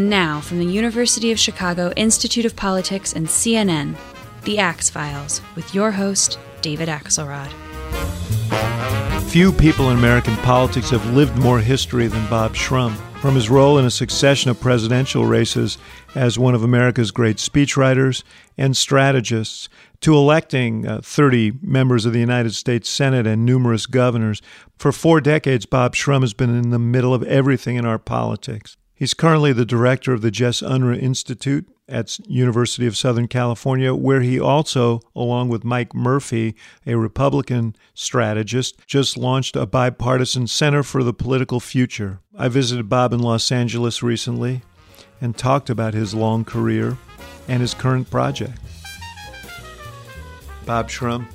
And now, from the University of Chicago Institute of Politics and CNN, The Axe Files, with your host, David Axelrod. Few people in American politics have lived more history than Bob Shrum. From his role in a succession of presidential races as one of America's great speechwriters and strategists, to electing uh, 30 members of the United States Senate and numerous governors, for four decades, Bob Shrum has been in the middle of everything in our politics. He's currently the director of the Jess Unruh Institute at University of Southern California, where he also, along with Mike Murphy, a Republican strategist, just launched a bipartisan Center for the Political Future. I visited Bob in Los Angeles recently and talked about his long career and his current project. Bob Shrum,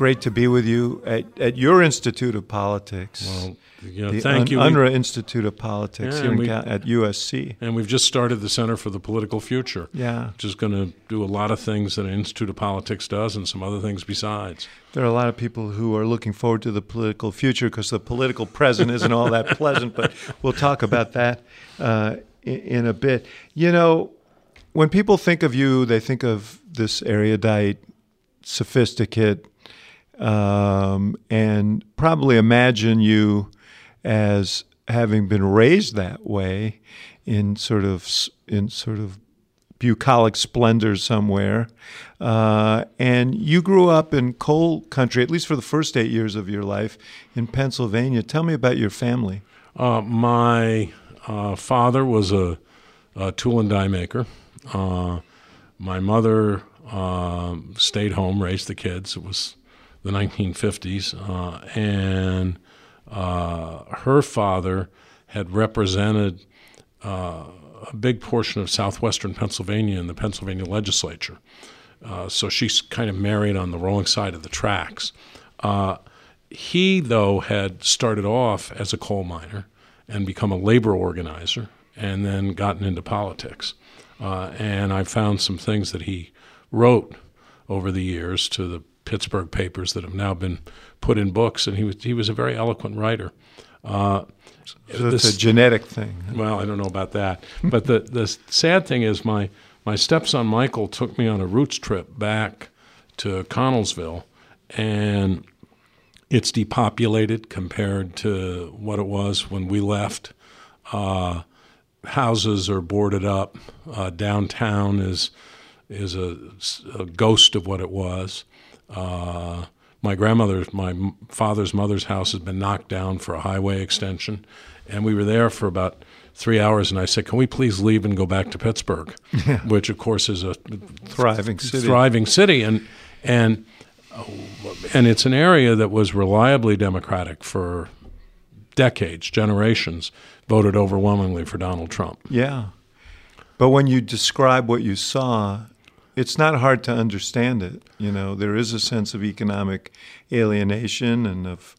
great to be with you at, at your Institute of Politics. Well, you know, the thank Un- you. Unruh Institute of Politics Yeah, here we- Cal- at USC. and we've just started the Center for the Political Future, Yeah, which is going to do a lot of things that an Institute of Politics does and some other things besides. there are a lot of people who are looking forward to the political future because the political present isn't all that pleasant, but we'll talk about that uh, in, in a bit. You know, when people think of you, they think of this erudite, sophisticate, um, and probably imagine you as having been raised that way in sort of in sort of bucolic splendor somewhere. Uh, and you grew up in coal country, at least for the first eight years of your life, in Pennsylvania. Tell me about your family. Uh, my uh, father was a, a tool and die maker. Uh, my mother um stayed home, raised the kids. It was the 1950s, uh, and uh, her father had represented uh, a big portion of southwestern Pennsylvania in the Pennsylvania legislature. Uh, so she's kind of married on the wrong side of the tracks. Uh, he, though, had started off as a coal miner and become a labor organizer and then gotten into politics. Uh, and I found some things that he wrote over the years to the Pittsburgh papers that have now been put in books, and he was, he was a very eloquent writer. Uh, So it's this- a genetic thing. well, I don't know about that. But the, the sad thing is, my, my stepson Michael took me on a roots trip back to Connellsville, and it's depopulated compared to what it was when we left. Uh, houses are boarded up. Uh, downtown is is a, a ghost of what it was. Uh, my grandmother's, my father's mother's house has been knocked down for a highway extension, and we were there for about three hours. And I said, "Can we please leave and go back to Pittsburgh?" Which, of course, is a Thriving city. thriving city, and and and it's an area that was reliably Democratic for decades, generations. Voted overwhelmingly for Donald Trump. Yeah. But when you describe what you saw, it's not hard to understand it. You know, there is a sense of economic alienation and of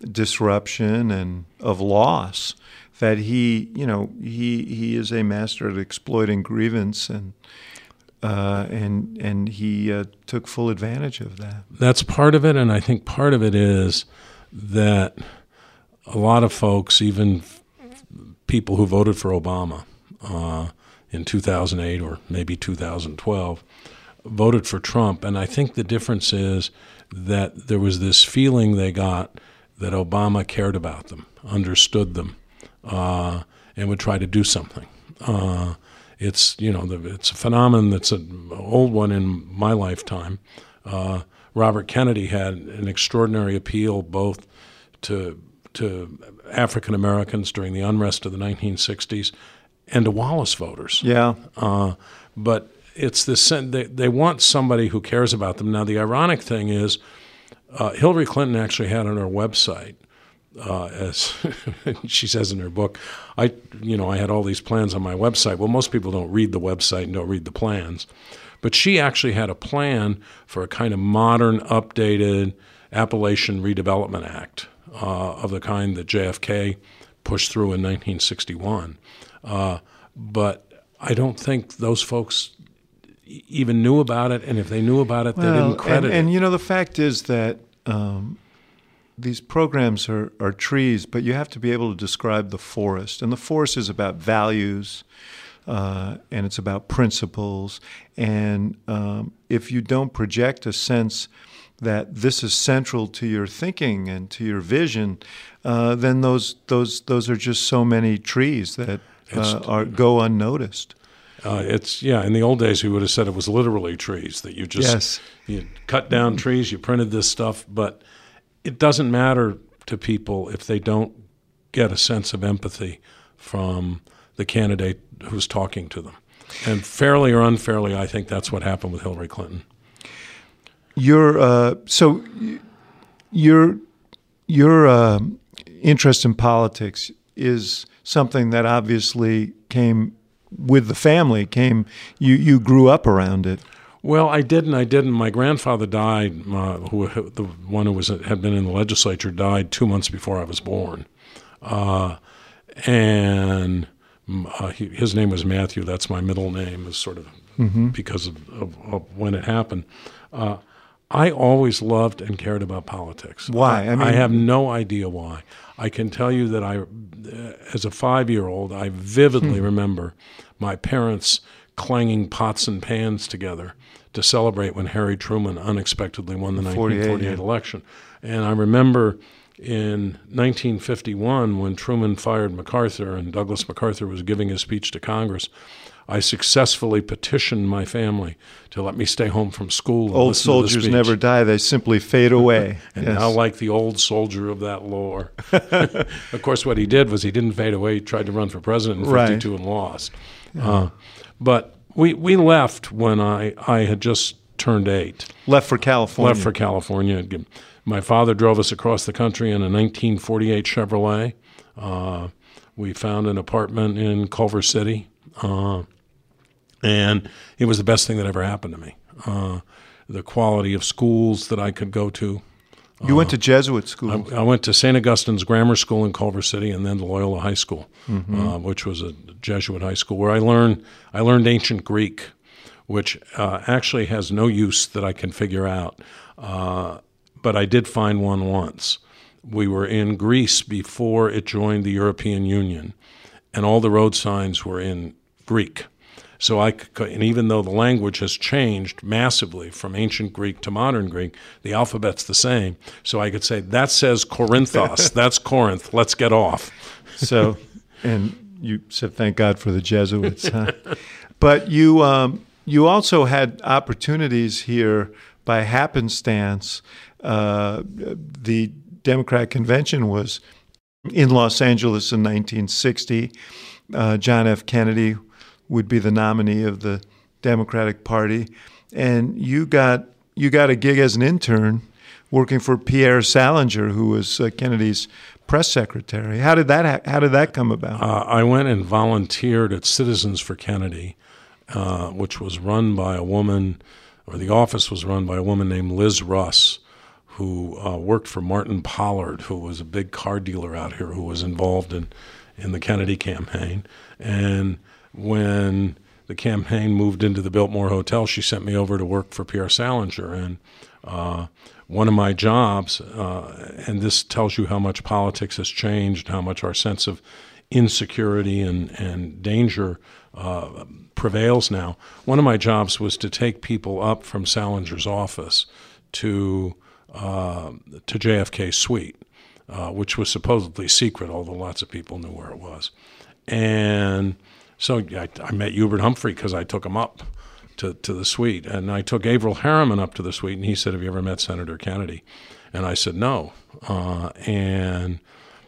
disruption and of loss that he, you know, he he is a master at exploiting grievance and uh, and and he uh, took full advantage of that. That's part of it, and I think part of it is that a lot of folks, even people who voted for Obama uh, in 2008 or maybe 2012, voted for Trump. And I think the difference is that there was this feeling they got that Obama cared about them, understood them, uh, and would try to do something. Uh, it's you know the, it's a phenomenon that's an old one in my lifetime. Uh, Robert Kennedy had an extraordinary appeal both to to African Americans during the unrest of the 1960s and to Wallace voters. Yeah. Uh, but it's this they, they want somebody who cares about them. Now the ironic thing is, uh, Hillary Clinton actually had on her website, uh, as she says in her book, I you know I had all these plans on my website. Well, most people don't read the website and don't read the plans, but she actually had a plan for a kind of modern, updated Appalachian Redevelopment Act uh, of the kind that JFK pushed through in 1961. Uh, but I don't think those folks even knew about it, and if they knew about it, they didn't credit and, and it. you know the fact is that um, these programs are, are trees, but you have to be able to describe the forest, and the forest is about values, uh, and it's about principles. And um, if you don't project a sense that this is central to your thinking and to your vision, uh, then those those those are just so many trees that uh, are go unnoticed. Uh, it's yeah. In the old days, we would have said it was literally trees that you just Yes. you cut down trees. You printed this stuff, but it doesn't matter to people if they don't get a sense of empathy from the candidate who's talking to them. And fairly or unfairly, I think that's what happened with Hillary Clinton. Your uh, so your your um interest in politics is something that obviously came with the family. Came you you grew up around it. Well, I didn't. I didn't. My grandfather died. Uh, who the one who was had been in the legislature died two months before I was born, uh, and uh, he, his name was Matthew. That's my middle name, is sort of because of, of, of when it happened. Uh, I always loved and cared about politics. Why? I I, have no idea why. I can tell you that I, uh, as a five-year-old, I vividly remember my parents clanging pots and pans together to celebrate when Harry Truman unexpectedly won the 1948 yeah. election. And I remember in 1951 when Truman fired MacArthur and Douglas MacArthur was giving his speech to Congress. I successfully petitioned my family to let me stay home from school. And Old soldiers never die; they simply fade away. And Yes. now, like the old soldier of that lore. of course, what he did was he didn't fade away. He tried to run for president in Right. 52 and lost. Uh, but we, we left when I, I had just turned eight, left for California. left for California. My father drove us across the country in a 1948 Chevrolet. Uh, we found an apartment in Culver City. Uh, and it was the best thing that ever happened to me. Uh, the quality of schools that I could go to, you went to Jesuit school. I went to St. Augustine's Grammar School in Culver City, and then to Loyola High School, uh, which was a Jesuit high school, where I learned I learned ancient Greek, which uh, actually has no use that I can figure out. Uh, but I did find one once. We were in Greece before it joined the European Union, and all the road signs were in Greek. So I, and even though the language has changed massively from ancient Greek to modern Greek, the alphabet's the same. So I could say that says Corinthos. That's Corinth. Let's get off. So, and you said thank God for the Jesuits. Huh? but you um, you also had opportunities here by happenstance. Uh, the Democratic convention was in Los Angeles in 1960. Uh, John F. Kennedy would be the nominee of the Democratic Party, and you got you got a gig as an intern working for Pierre Salinger, who was uh, Kennedy's press secretary. How did that ha- how did that come about? Uh, I went and volunteered at Citizens for Kennedy, uh, which was run by a woman, or the office was run by a woman named Liz Russ, who uh, worked for Martin Pollard, who was a big car dealer out here who was involved in, in the Kennedy campaign. And when the campaign moved into the Biltmore Hotel, she sent me over to work for Pierre Salinger. And uh, one of my jobs, uh, and this tells you how much politics has changed, how much our sense of insecurity and, and danger uh, prevails now. One of my jobs was to take people up from Salinger's office to uh, to JFK suite, uh, which was supposedly secret, although lots of people knew where it was. And so I, I met Hubert Humphrey because I took him up to, to the suite. And I took Averell Harriman up to the suite, and he said, Have you ever met Senator Kennedy? And I said, No. Uh, and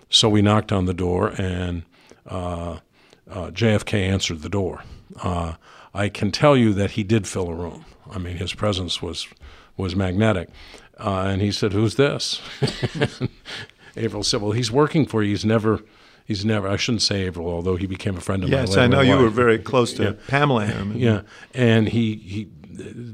so we knocked on the door, and uh, uh, JFK answered the door. Uh, I can tell you that he did fill a room. I mean, his presence was was magnetic. Uh, and he said, "Who's this?" Averell said, "Well, he's working for you. He's never, he's never. I shouldn't say Averell, although he became a friend of mine. yes, I know you were very close to Yeah. Pamela Harriman. Yeah, and he he.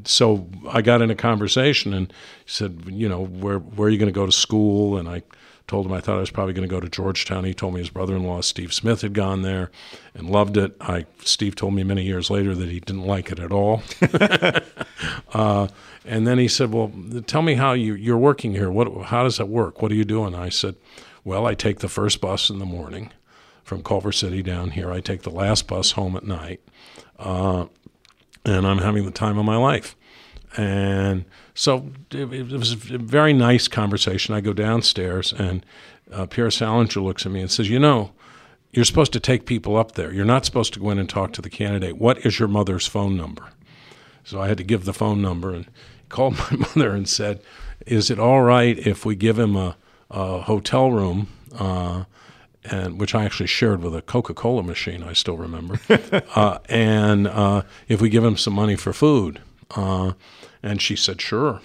So I got in a conversation, and he said, "You know, where where are you going to go to school?" And I told him I thought I was probably going to go to Georgetown. He told me his brother-in-law Steve Smith had gone there and loved it. I Steve told me many years later that he didn't like it at all. uh, and then he said, "Well, tell me how you you're working here. What how does that work? What are you doing?" I said, "Well, I take the first bus in the morning." from Culver City down here. I take the last bus home at night, uh, and I'm having the time of my life. And so it, it, was a very nice conversation. I go downstairs, and uh, Pierre Salinger looks at me and says, "You know." You're supposed to take people up there. You're not supposed to go in and talk to the candidate. What is your mother's phone number? So I had to give the phone number and called my mother and said, "Is it all right if we give him a, a hotel room?" Uh, and which I actually shared with a Coca-Cola machine. I still remember. uh, and uh, if we give him some money for food, uh, and she said, "Sure."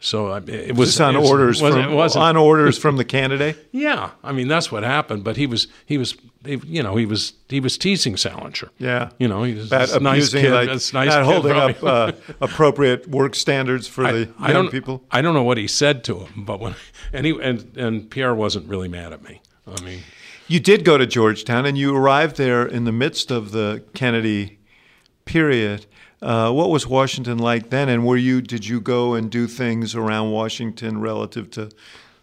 So it was Just on it was, orders was, from was on orders from the candidate. Yeah, I mean that's what happened. But he was he was you know he was he was teasing Salinger. Yeah, you know he was a nice kid. like, nice not holding probably. up uh, appropriate work standards for I, the I young don't, people. I don't know what he said to him, but when and he and and Pierre wasn't really mad at me. I mean, You did go to Georgetown, and you arrived there in the midst of the Kennedy period. Uh, what was Washington like then? And were you did you go and do things around Washington relative to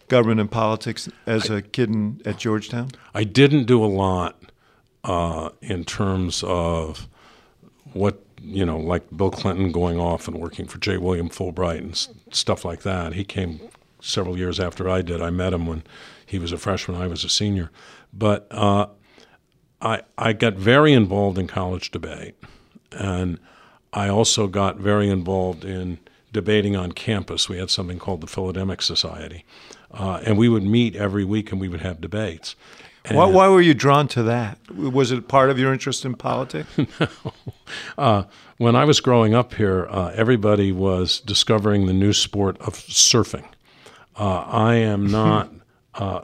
government and politics as a kid in, at Georgetown? I didn't do a lot uh, in terms of what you know, like Bill Clinton going off and working for J. William Fulbright and s- stuff like that. He came several years after I did. I met him when he was a freshman, I was a senior. But uh, I I got very involved in college debate, and I also got very involved in debating on campus. We had something called the Philodemic Society, uh, and we would meet every week and we would have debates. Why, why were you drawn to that? Was it part of your interest in politics? Uh, when I was growing up here, uh, everybody was discovering the new sport of surfing. Uh, I am not, uh,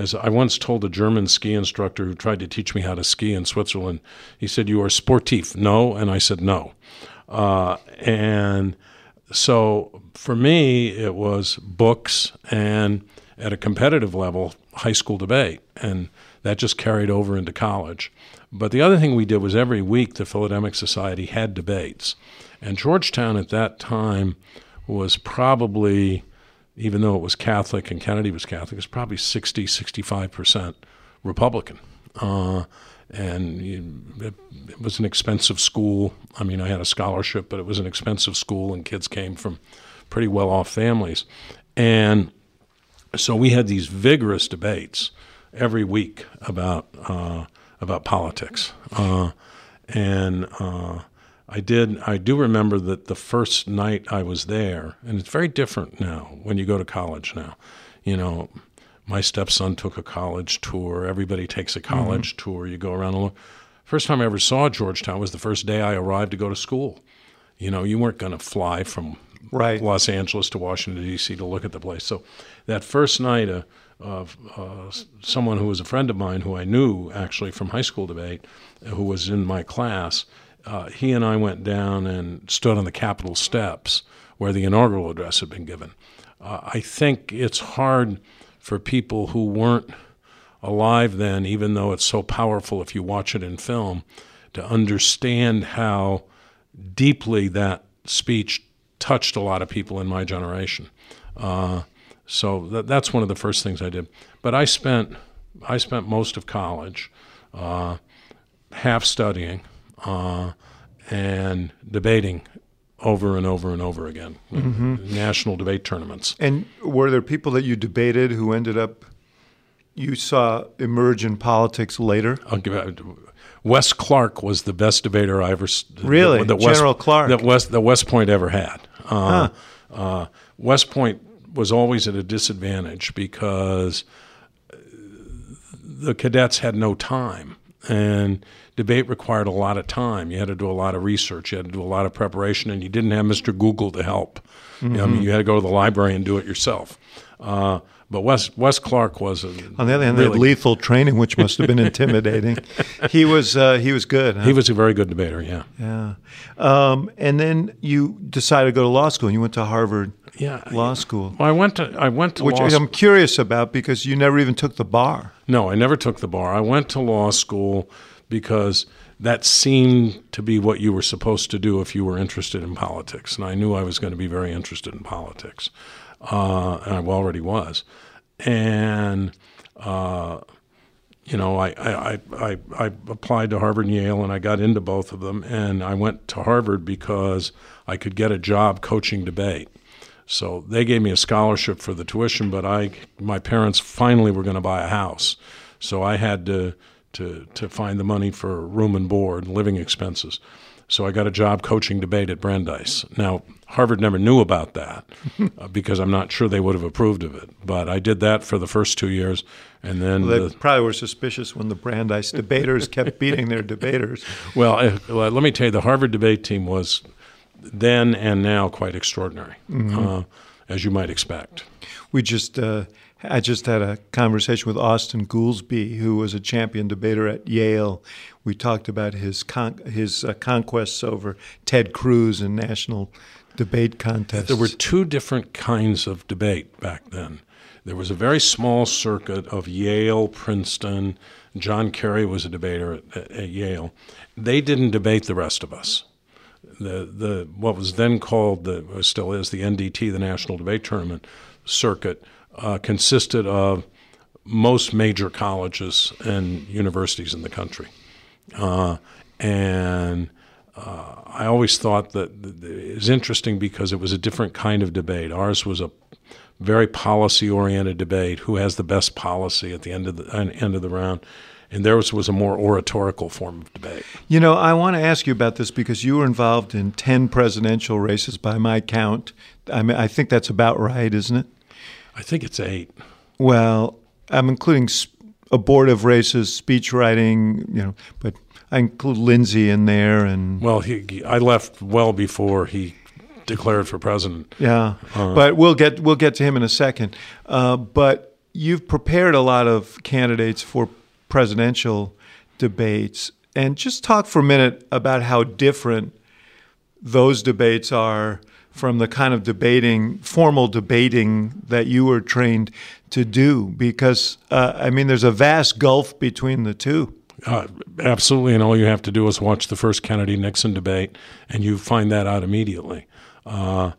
as I once told a German ski instructor who tried to teach me how to ski in Switzerland, he said, You are sportif. No? And I said, No. Uh, and so for me, it was books and at a competitive level, high school debate. And that just carried over into college. But the other thing we did was every week the Philodemic Society had debates. And Georgetown at that time was probably, even though it was Catholic and Kennedy was Catholic, it was probably 60, 65% Republican. Uh, and it, it was an expensive school. I mean, I had a scholarship, but it was an expensive school, and kids came from pretty well off families. And so we had these vigorous debates every week about uh, about politics, uh, and uh, I did. I do remember that the first night I was there, and it's very different now when you go to college now. You know, my stepson took a college tour. Everybody takes a college mm-hmm. tour. You go around and look. First time I ever saw Georgetown was the first day I arrived to go to school. You know, you weren't going to fly from right. Los Angeles to Washington D.C. to look at the place. So that first night, uh, of uh, someone who was a friend of mine who I knew actually from high school debate, who was in my class, uh, he and I went down and stood on the Capitol steps where the inaugural address had been given. Uh, I think it's hard for people who weren't alive then, even though it's so powerful if you watch it in film, to understand how deeply that speech touched a lot of people in my generation. Uh, so that, that's one of the first things I did. But I spent I spent most of college uh, half studying uh, and debating over and over and over again, mm-hmm. national debate tournaments. And were there people that you debated who ended up you saw emerge in politics later? I'll give Wes Clark was the best debater I ever. Really, the, the General Wes, Clark. That West that West Point ever had. Uh, huh. uh, West Point was always at a disadvantage because the cadets had no time and debate required a lot of time. You had to do a lot of research, you had to do a lot of preparation, and you didn't have Mr. Google to help. Mm-hmm. You know, I mean, you had to go to the library and do it yourself. Uh, but Wes Wes Clark was a, on the other hand, really, they had lethal training, which must have been intimidating. he was uh, he was good. Huh? He was a very good debater. Yeah. Yeah. Um, and then you decided to go to law school, and you went to Harvard. Yeah, law school. Well, I went to I went to which law I'm curious about because you never even took the bar. No, I never took the bar. I went to law school because that seemed to be what you were supposed to do if you were interested in politics, and I knew I was going to be very interested in politics uh, and I already was. And uh, you know, I, I, I, I applied to Harvard and Yale, and I got into both of them. And I went to Harvard because I could get a job coaching debate. So they gave me a scholarship for the tuition, but I, my parents finally were going to buy a house, so I had to to to find the money for room and board, and living expenses. So I got a job coaching debate at Brandeis. Now Harvard never knew about that uh, because I'm not sure they would have approved of it. But I did that for the first two years, and then Well, they the- probably were suspicious when the Brandeis debaters kept beating their debaters. Well, uh, well, let me tell you, the Harvard debate team was then and now quite extraordinary, uh, as you might expect. We just, uh, I just had a conversation with Austan Goolsbee, who was a champion debater at Yale. We talked about his con- his uh, conquests over Ted Cruz in national debate contests. There were two different kinds of debate back then. There was a very small circuit of Yale, Princeton. John Kerry was a debater at, at, at Yale. They didn't debate the rest of us. The the what was then called the still is the NDT, the National Debate Tournament circuit, uh, consisted of most major colleges and universities in the country, uh, and uh, I always thought that th- th- it was interesting because it was a different kind of debate. Ours was a very policy-oriented debate. Who has the best policy at the end of the uh, end of the round? And theirs was a more oratorical form of debate. You know, I want to ask you about this because you were involved in 10 presidential races by my count. I mean, I think that's about right, isn't it? I think it's eight. Well, I'm including abortive races, speech writing, you know, but I include Lindsay in there and Well, he, I left well before he declared for president. yeah. but we'll get we'll get to him in a second. Uh, but you've prepared a lot of candidates for presidential debates, and just talk for a minute about how different those debates are from the kind of debating, formal debating that you were trained to do. Because uh, I mean, there's a vast gulf between the two. Uh, absolutely, and all you have to do is watch the first Kennedy Nixon debate, and you find that out immediately. Uh,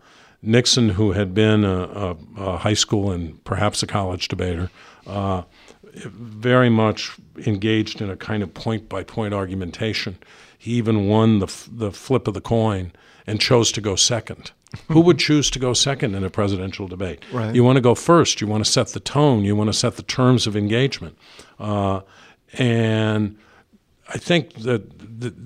Nixon, who had been a, a, a high school and perhaps a college debater, uh, very much engaged in a kind of point by point argumentation. He even won the, f- the flip of the coin and chose to go second. Who would choose to go second in a presidential debate? Right. You want to go first. You want to set the tone. You want to set the terms of engagement. Uh, and I think that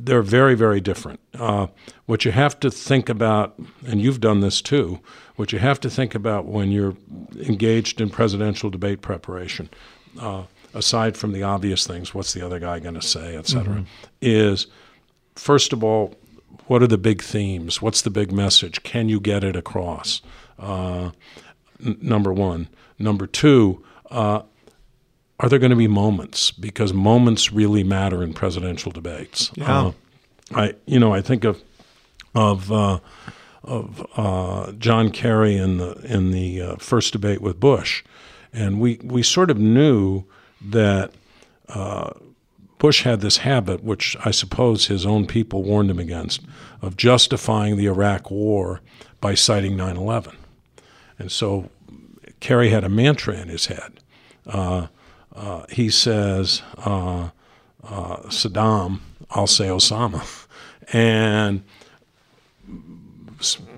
they're very, very different. Uh, what you have to think about, and you've done this too, what you have to think about when you're engaged in presidential debate preparation, uh, aside from the obvious things, what's the other guy going to say, et cetera, is first of all, what are the big themes? What's the big message? Can you get it across? Uh, n- number one. Number two, uh, are there going to be moments? Because moments really matter in presidential debates. Yeah. Uh, I, you know, I think of of uh, of uh, John Kerry in the in the uh, first debate with Bush, and we we sort of knew that uh, Bush had this habit, which I suppose his own people warned him against, of justifying the Iraq War by citing 9/11, and so Kerry had a mantra in his head. Uh, uh, he says uh, uh, Saddam, I'll say Osama, and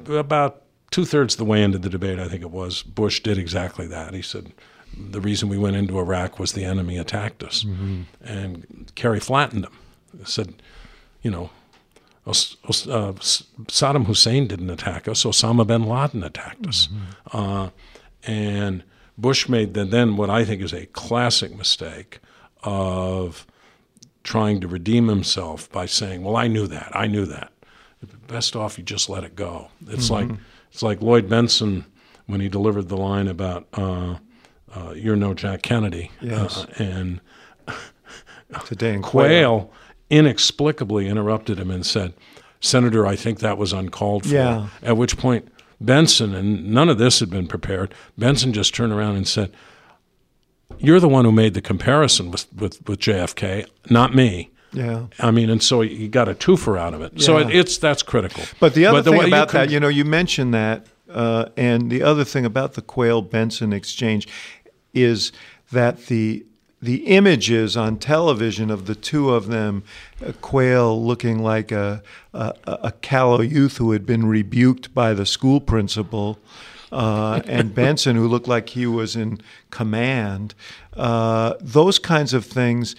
about two thirds of the way into the debate, I think it was, Bush did exactly that. He said the reason we went into Iraq was the enemy attacked us, and Kerry flattened him. Said, you know, Os- Os- uh, Saddam Hussein didn't attack us. Osama bin Laden attacked us. Uh, and Bush made the, then what I think is a classic mistake of trying to redeem himself by saying, "Well, I knew that. I knew that." Best off you just let it go. It's like it's like Lloyd Bentsen when he delivered the line about uh, uh, "You're no Jack Kennedy," Yes. uh, and Today in Quail. Quayle inexplicably interrupted him and said, Senator, I think that was uncalled for. Yeah. At which point, Bentsen, and none of this had been prepared, Bentsen just turned around and said, You're the one who made the comparison with, with, with JFK, not me. Yeah. I mean, and so he got a twofer out of it. So Yeah. it, it's that's critical. But the other the thing way you about that, you know, you mentioned that, uh, and the other thing about the Quayle Bentsen exchange is that the the images on television of the two of them, uh, Quayle looking like a, a, a callow youth who had been rebuked by the school principal, uh, and Bentsen, who looked like he was in command. Uh, those kinds of things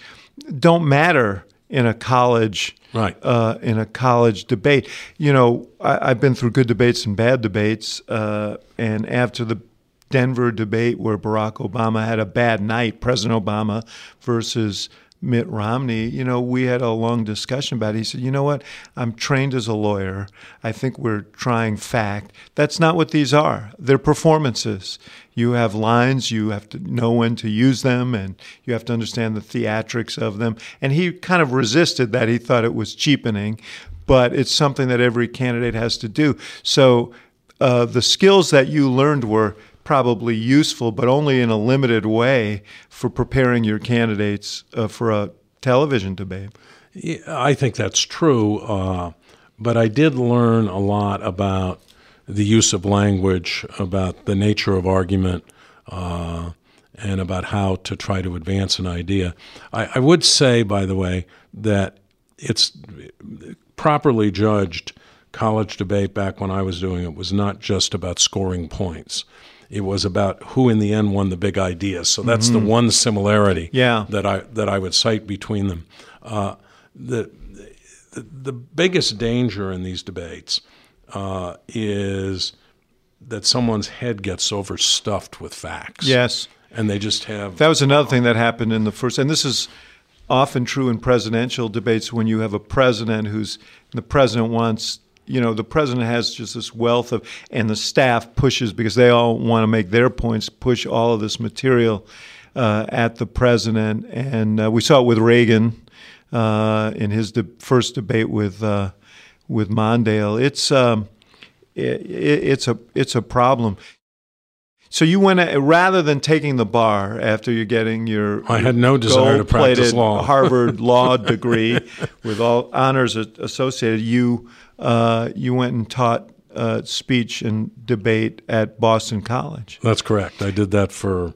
don't matter in a college right uh, in a college debate. You know, I, have been through good debates and bad debates, uh, and after the Denver debate where Barack Obama had a bad night, President Obama versus Mitt Romney, you know, we had a long discussion about it. He said, you know what? I'm trained as a lawyer. I think we're trying fact. That's not what these are. They're performances. You have lines, you have to know when to use them, and you have to understand the theatrics of them. And he kind of resisted that. He thought it was cheapening, but it's something that every candidate has to do. So uh, the skills that you learned were probably useful, but only in a limited way for preparing your candidates uh, for a television debate. Yeah, I think that's true, uh, but I did learn a lot about the use of language, about the nature of argument, uh, and about how to try to advance an idea. I, I would say, by the way, that it's properly judged college debate back when I was doing it was not just about scoring points. It was about who in the end won the big idea. So that's mm-hmm. the one similarity yeah. that I that I would cite between them. Uh, the, the, the biggest danger in these debates uh, is that someone's head gets overstuffed with facts. Yes, and they just have. That was another thing that happened in the first, and this is often true in presidential debates when you have a president who's the president wants you know, the president has just this wealth of, and the staff pushes because they all want to make their points, push all of this material uh, at the president. And uh, we saw it with Reagan uh, in his de- first debate with uh, with Mondale. It's um, it, it's a it's a problem. So you went rather than taking the bar after you're getting your I had no desire to practice law. Harvard law degree with all honors associated. You uh, you went and taught uh, speech and debate at Boston College. That's correct. I did that for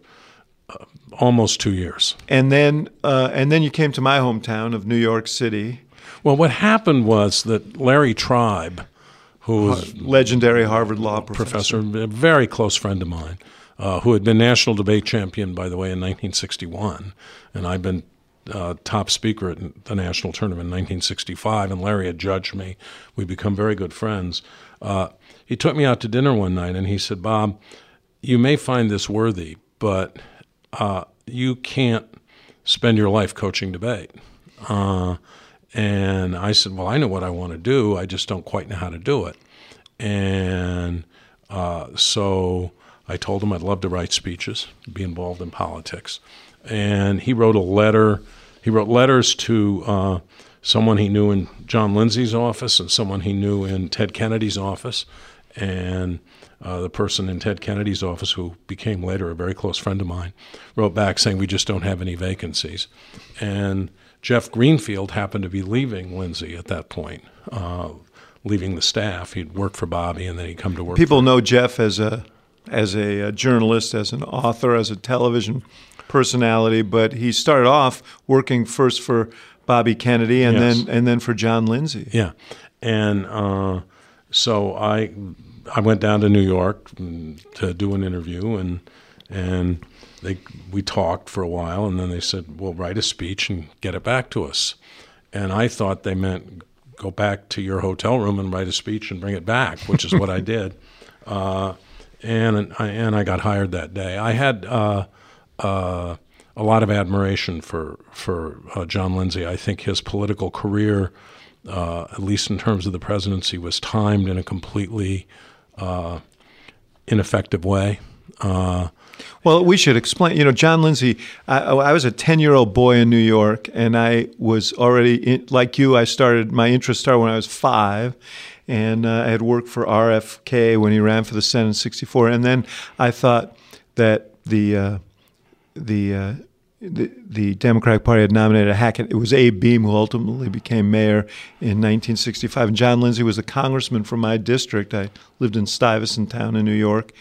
uh, almost two years. And then, uh, and then you came to my hometown of New York City. Well, what happened was that Larry Tribe, who was legendary Harvard law professor, professor a very close friend of mine, uh, who had been national debate champion, by the way, in 1961, and I've been uh, top speaker at the national tournament in 1965, and Larry had judged me. We become very good friends. Uh, he took me out to dinner one night, and he said, "Bob, you may find this worthy, but uh, you can't spend your life coaching debate." Uh, and I said, "Well, I know what I want to do. I just don't quite know how to do it." And uh, so I told him I'd love to write speeches, be involved in politics and he wrote a letter. He wrote letters to uh, someone he knew in John Lindsay's office and someone he knew in Ted Kennedy's office, and uh, the person in Ted Kennedy's office, who became later a very close friend of mine, wrote back saying, "We just don't have any vacancies," and Jeff Greenfield happened to be leaving Lindsay at that point. Uh, leaving the staff, he'd worked for Bobby, and then he'd come to work. People know Jeff as a as a, a, journalist, as an author, as a television personality, but he started off working first for Bobby Kennedy and yes. then and then for John Lindsay. Yeah, and uh, so I I went down to New York to do an interview and and they we talked for a while and then they said, "Well, write a speech and get it back to us." And I thought they meant go back to your hotel room and write a speech and bring it back, which is what I did. Uh, and I, and I got hired that day. I had uh, uh, a lot of admiration for for uh, John Lindsay. I think his political career, uh, at least in terms of the presidency, was timed in a completely uh, ineffective way. Uh, well, we should explain. You know, John Lindsay. I, I was a ten-year-old boy in New York, and I was already in, like you. I started my interest started when I was five, and I had worked for RFK when he ran for the Senate in '64, and then I thought that the the, uh, the the Democratic Party had nominated a Hackett. It was Abe Beame who ultimately became mayor in 1965. And John Lindsay was a congressman from my district. I lived in Stuyvesant Town in New York,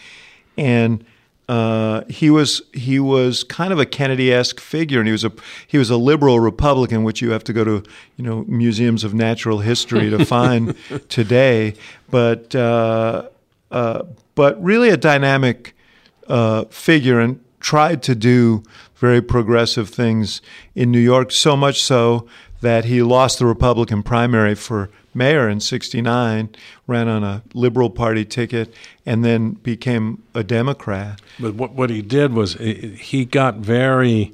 and uh, he was he was kind of a Kennedy-esque figure, and he was a he was a liberal Republican, which you have to go to you know museums of natural history to find today. But uh, uh, but really a dynamic uh, figure, and tried to do very progressive things in New York. So much so that he lost the Republican primary for mayor in 69, ran on a Liberal Party ticket, and then became a Democrat. But what, what he did was he got very,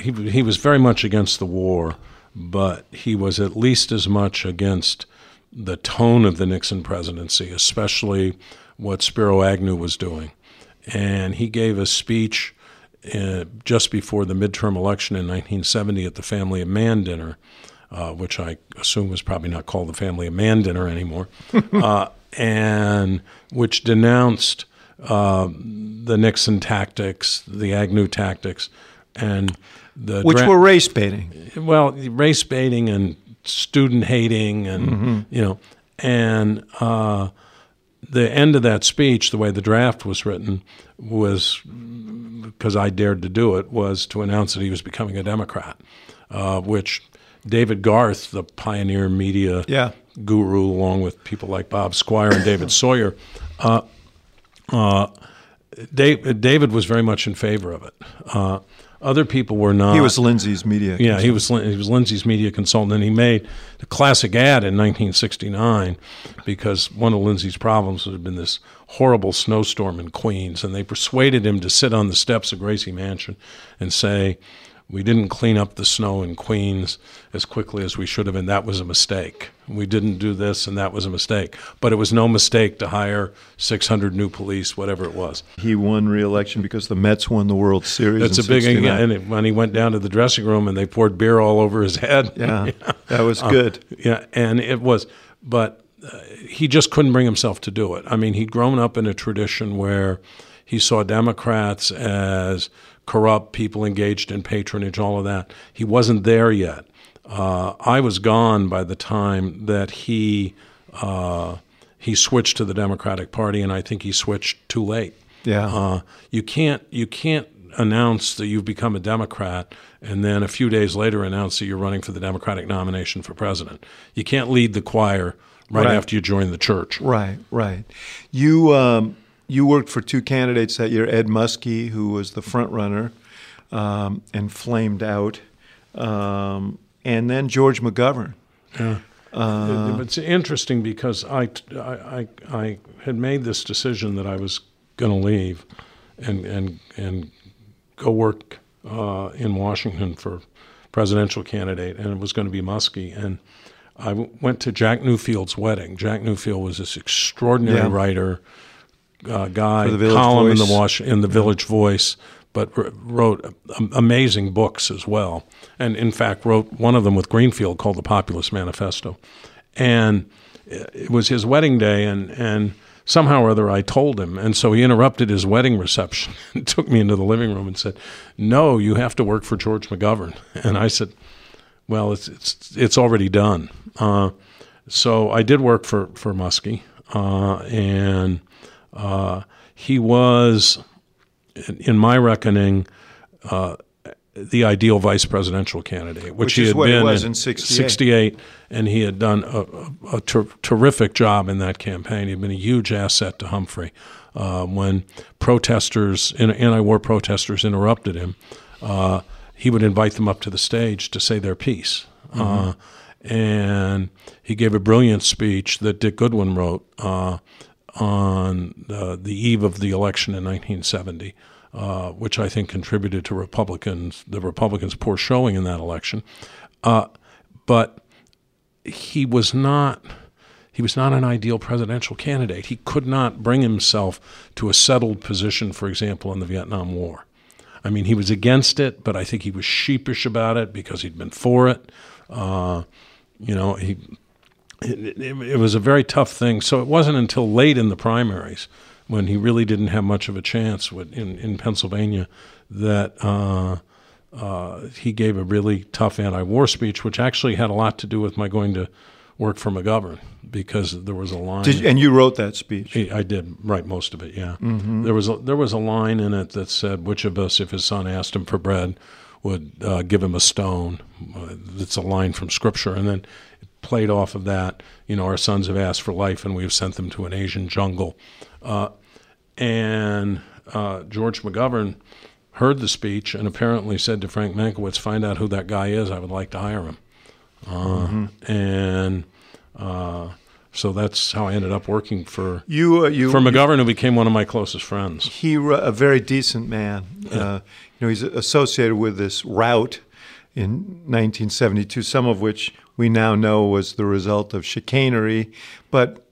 he, he was very much against the war, but he was at least as much against the tone of the Nixon presidency, especially what Spiro Agnew was doing. And he gave a speech uh, just before the midterm election in 1970 at the Family of Man dinner uh, which I assume was probably not called the Family of Man dinner anymore, uh, and which denounced uh, the Nixon tactics, the Agnew tactics, and the which dra- were race baiting. Well, race baiting and student hating, and mm-hmm. you know, and uh, the end of that speech, the way the draft was written, was because I dared to do it, was to announce that he was becoming a Democrat, uh, which David Garth, the pioneer media yeah. guru, along with people like Bob Squier and David Sawyer, uh, uh, Dave, David was very much in favor of it. Other people were not. He was Lindsay's media. Yeah, he was he was Lindsay's media consultant, and he made the classic ad in 1969 because one of Lindsay's problems had been this horrible snowstorm in Queens, and they persuaded him to sit on the steps of Gracie Mansion and say, we didn't clean up the snow in Queens as quickly as we should have, and that was a mistake. We didn't do this, and that was a mistake. But it was no mistake to hire 600 new police, whatever it was. He won re-election because the Mets won the World Series. That's a big thing. And when he went down to the dressing room and they poured beer all over his head. Yeah, that was uh, good. Yeah, and it was, but uh, he just couldn't bring himself to do it. I mean, he'd grown up in a tradition where he saw Democrats as corrupt, people engaged in patronage, all of that. He wasn't there yet. Uh, I was gone by the time that he uh, he switched to the Democratic Party, and I think he switched too late. Yeah, uh, you can't you can't announce that you've become a Democrat and then a few days later announce that you're running for the Democratic nomination for president. You can't lead the choir right, right. after you join the church. Right, right. You um, you worked for two candidates that year Ed Muskie, who was the front runner um, and flamed out, um, and then George McGovern. Yeah. Uh, it's interesting because I, I, I, had made this decision that I was going to leave and, and, and go work uh, in Washington for presidential candidate, and it was going to be Muskie. And I w- went to Jack Newfield's wedding. Jack Newfield was this extraordinary yeah. writer uh, guy, column Voice. in the Wash in the Village Voice, but wrote amazing books as well. And in fact, wrote one of them with Greenfield called The Populist Manifesto. And it was his wedding day, and and somehow or other I told him, and so he interrupted his wedding reception and took me into the living room and said, "No, you have to work for George McGovern." And I said, "Well, it's it's it's already done." Uh, so I did work for for Muskie, uh, and uh, he was, in my reckoning, uh, the ideal vice presidential candidate, which, which he had been in, in 68. 68. and he had done a, a, ter- terrific job in that campaign. He'd been a huge asset to Humphrey. Uh, when protesters, anti-war protesters, interrupted him, uh, he would invite them up to the stage to say their piece. Mm-hmm. Uh, and he gave a brilliant speech that Dick Goodwin wrote uh, on uh, the eve of the election in 1970, uh, which I think contributed to Republicans the Republicans' poor showing in that election. Uh, but he was not he was not an ideal presidential candidate. He could not bring himself to a settled position, for example, in the Vietnam War. I mean, he was against it, but I think he was sheepish about it because he'd been for it. Uh, you know, he it, it, it, was a very tough thing. So it wasn't until late in the primaries, when he really didn't have much of a chance with, in, in Pennsylvania, that uh, uh, he gave a really tough anti war speech, which actually had a lot to do with my going to work for McGovern because there was a line. Did, and you wrote that speech. I did write most of it. Yeah, mm-hmm. there was a, there was a line in it that said, "Which of us, if his son asked him for bread, would uh, give him a stone?" Uh, it's a line from Scripture, and then played off of that. You know, our sons have asked for life, and we've sent them to an Asian jungle. Uh, and uh, George McGovern heard the speech and apparently said to Frank Mankiewicz, "Find out who that guy is. I would like to hire him." Uh, mm-hmm. And uh, so that's how I ended up working for you. Uh, you for McGovern, you, who became one of my closest friends. He a very decent man. Yeah. Uh, you know, he's associated with this rout in 1972, some of which we now know was the result of chicanery, but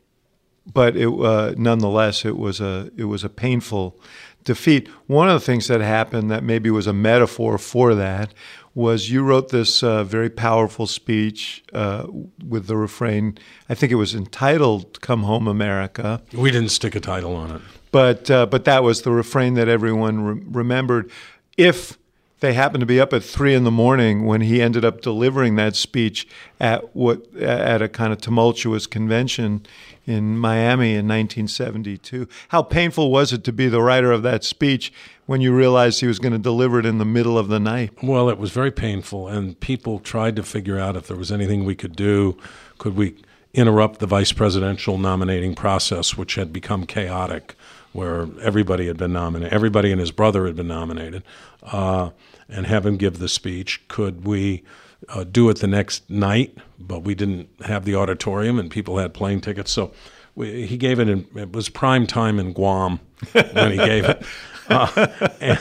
but it, uh, nonetheless, it was a it was a painful defeat. One of the things that happened that maybe was a metaphor for that was you wrote this uh, very powerful speech uh, with the refrain. I think it was entitled "Come Home, America." We didn't stick a title on it, but uh, but that was the refrain that everyone re- remembered. If they happened to be up at three in the morning when he ended up delivering that speech at what at a kind of tumultuous convention in Miami in 1972. How painful was it to be the writer of that speech when you realized he was going to deliver it in the middle of the night? Well, it was very painful, and people tried to figure out if there was anything we could do. Could we interrupt the vice presidential nominating process, which had become chaotic, where everybody had been nominated, everybody and his brother had been nominated, uh, and have him give the speech? Could we? uh, do it the next night, but we didn't have the auditorium and people had plane tickets. So we, he gave it in, it was prime time in Guam when he gave it. Uh, and,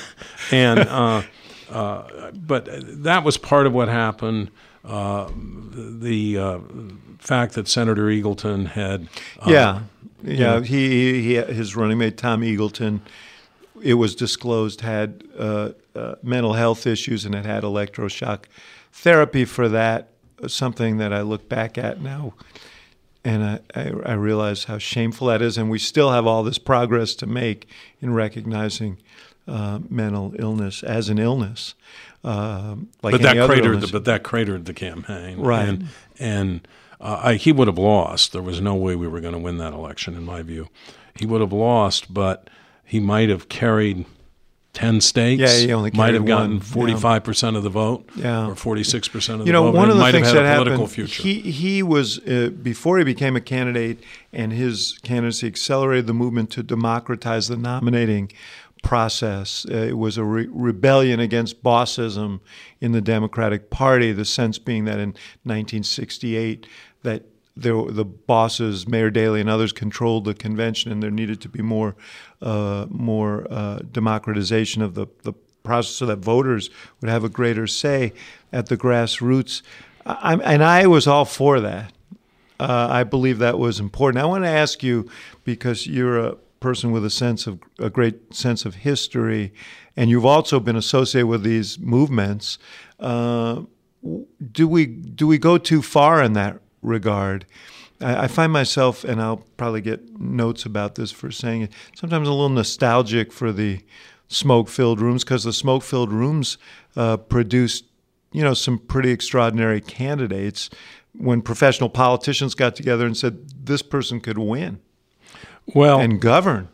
and uh, uh but that was part of what happened. Uh, the uh, fact that Senator Eagleton had. yeah. Yeah. He, he, his running mate, Tom Eagleton, it was disclosed, had mental health issues and had had electroshock therapy for that something that I look back at now and I, I, I, realize how shameful that is. And we still have all this progress to make in recognizing uh, mental illness as an illness. Uh, like but that cratered, illness. the, but that cratered the campaign, right? And, and uh, I, he would have lost. There was no way we were going to win that election, in my view. He would have lost, but he might have carried 10 states. Yeah, he only might have gotten 45% yeah. of the vote yeah. or 46% of the vote. you know. One of the things that political happened, future. He, he was, uh, before he became a candidate, and his candidacy accelerated the movement to democratize the nominating process. Uh, it was a re- rebellion against bossism in the Democratic Party, the sense being that in 1968, that the bosses, Mayor Daley and others, controlled the convention, and there needed to be more, uh, more uh, democratization of the, the process so that voters would have a greater say at the grassroots. I, and I was all for that. Uh, I believe that was important. I want to ask you, because you're a person with a sense of a great sense of history, and you've also been associated with these movements. Uh, do we do we go too far in that regard. I, I find myself, and I'll probably get notes about this for saying it, sometimes a little nostalgic for the smoke-filled rooms because the smoke-filled rooms uh, produced, you know, some pretty extraordinary candidates. When professional politicians got together and said this person could win, well, and govern.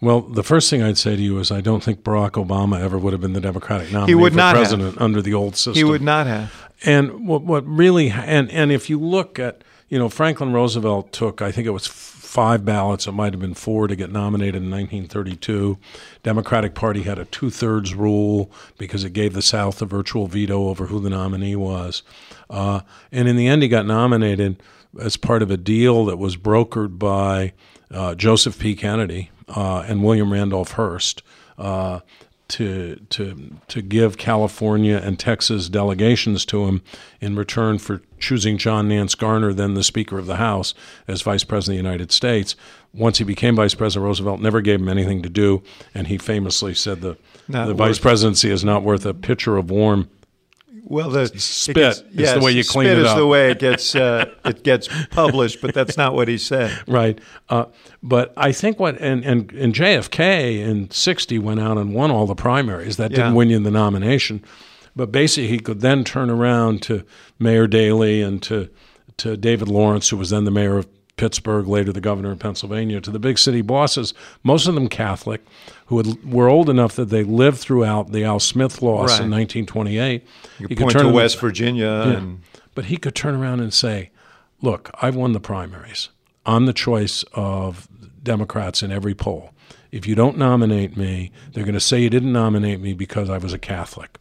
Well, the first thing I'd say to you is I don't think Barack Obama ever would have been the Democratic nominee he would for not president have. under the old system. He would not have. And what what really and and if you look at you know Franklin Roosevelt took I think it was five ballots it might have been four to get nominated in 1932. Democratic Party had a two thirds rule because it gave the South a virtual veto over who the nominee was, uh, and in the end he got nominated as part of a deal that was brokered by uh, Joseph P. Kennedy uh, and William Randolph Hearst uh, to to to give California and Texas delegations to him in return for choosing John Nance Garner, then the Speaker of the House, as Vice President of the United States. Once he became Vice President, Roosevelt never gave him anything to do, and he famously said the the vice presidency is not worth a pitcher of warm well, the spit gets, is yes, the way you clean spit it is up. the way it gets uh, it gets published, but that's not what he said. Right. Uh, but I think what and, and and JFK in '60 went out and won all the primaries. That didn't win you the nomination, but basically he could then turn around to Mayor Daley and to to David Lawrence, who was then the mayor of Pittsburgh, later the governor of Pennsylvania, to the big city bosses, most of them Catholic, who had, were old enough that they lived throughout the Al Smith loss Right. in 1928. You He point turn to them- West Virginia Yeah. and But he could turn around and say, look, I've won the primaries. I'm the choice of Democrats in every poll. If you don't nominate me, they're going to say you didn't nominate me because I was a Catholic.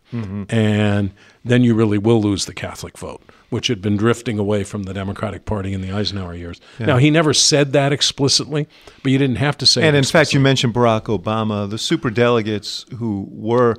And then you really will lose the Catholic vote, which had been drifting away from the Democratic Party in the Eisenhower years. Now, he never said that explicitly, but you didn't have to say And in fact, you mentioned Barack Obama. The super delegates who were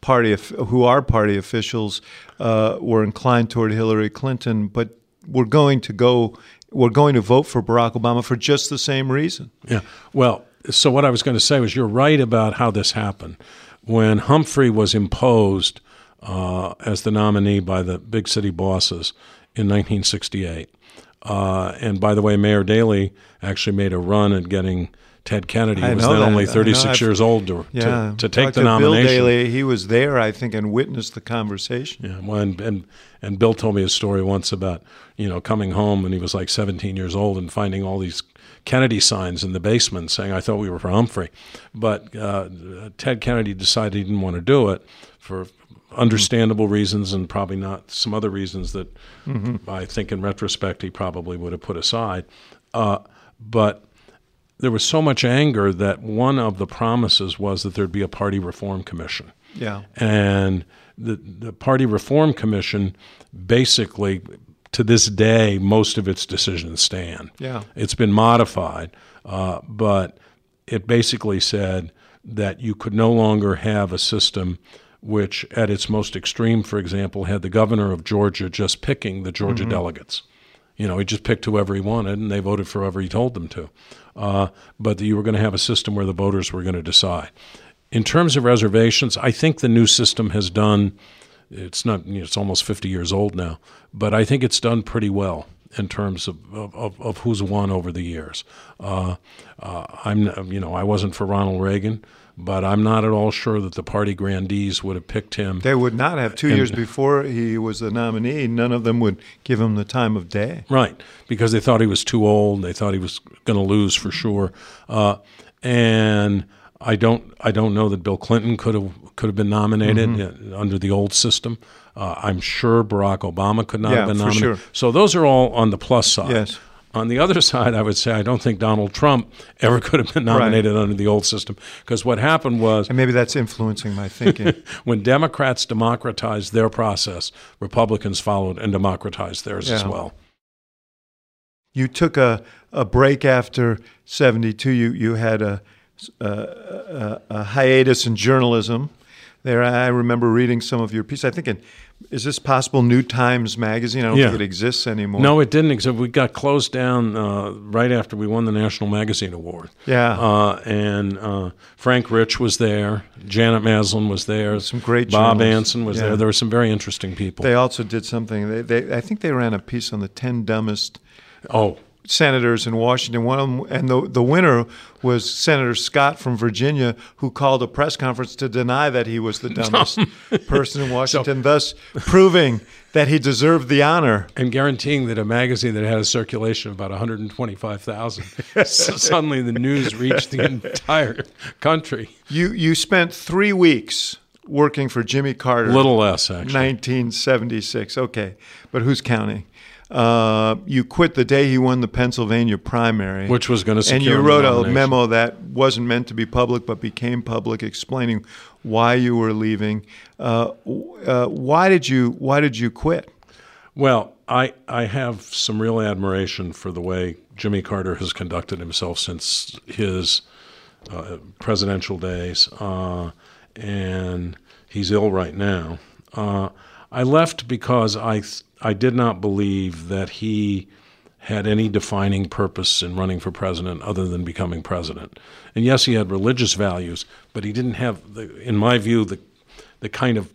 party who are party officials uh, were inclined toward Hillary Clinton, but were going to go were going to vote for Barack Obama for just the same reason. Yeah. Well, so what I was going to say was you're right about how this happened. When Humphrey was imposed uh, as the nominee by the big city bosses in 1968, uh, and by the way, Mayor Daley actually made a run at getting Ted Kennedy, who was then that. only 36 years old to, Yeah, to, to take the to nomination. Bill Daley, he was there, I think, and witnessed the conversation. Yeah, well, and, and and Bill told me a story once about you know coming home and he was like 17 years old and finding all these Kennedy signs in the basement saying I thought we were for Humphrey, but uh, Ted Kennedy decided he didn't want to do it for understandable reasons and probably not some other reasons that I think in retrospect he probably would have put aside, uh, but there was so much anger that one of the promises was that there'd be a party reform commission. Yeah. And the, the Party Reform Commission basically, to this day, most of its decisions stand. Yeah. It's been modified, uh, but it basically said that you could no longer have a system which, at its most extreme, for example, had the governor of Georgia just picking the Georgia delegates. You know, he just picked whoever he wanted, and they voted for whoever he told them to. Uh, but that you were going to have a system where the voters were going to decide. In terms of reservations, I think the new system has done. It's not. You know, it's almost 50 years old now, but I think it's done pretty well in terms of of, of who's won over the years. Uh, uh, I'm. You know, I wasn't for Ronald Reagan, but I'm not at all sure that the party grandees would have picked him. They would not have two years before he was the nominee. None of them would give him the time of day. Right, because they thought he was too old. They thought he was going to lose for sure. Uh, and I don't, I don't know that Bill Clinton could have could have been nominated Mm-hmm. under the old system. Uh, I'm sure Barack Obama could not Yeah, have been for nominated. sure. So those are all on the plus side. Yes. On the other side, I would say I don't think Donald Trump ever could have been nominated under the old system because what happened was And maybe that's influencing my thinking. when Democrats democratized their process, Republicans followed and democratized theirs as well. you took a, a break after 72. You, you had a, a, a, a hiatus in journalism. There, I remember reading some of your pieces. I think, in, is this possible? New Times Magazine. I don't Yeah. think it exists anymore. No, it didn't exist. We got closed down uh, right after we won the National Magazine Award. Yeah. Uh, and uh, Frank Rich was there. Janet Maslin was there. Some great Bob journalists. Anson was Yeah. there. There were some very interesting people. They also did something. They, they, I think they ran a piece on the ten dumbest oh, senators in Washington. One of them, and the the winner was Senator Scott from Virginia, who called a press conference to deny that he was the dumbest person in Washington, thus proving that he deserved the honor. and guaranteeing that a magazine that had a circulation of about 125,000, so suddenly the news reached the entire country. You you spent three weeks working for Jimmy Carter. A little less, actually. 1976. Okay, but who's counting? Uh, you quit the day he won the Pennsylvania primary, Which was gonna secure. and you wrote a memo that wasn't meant to be public but became public, explaining why you were leaving. Uh, uh, why did you Why did you quit? Well, I, I have some real admiration for the way Jimmy Carter has conducted himself since his uh, presidential days, uh, and he's ill right now. Uh, I left because I th- I did not believe that he had any defining purpose in running for president other than becoming president. And yes, he had religious values, but he didn't have, the, in my view, the the kind of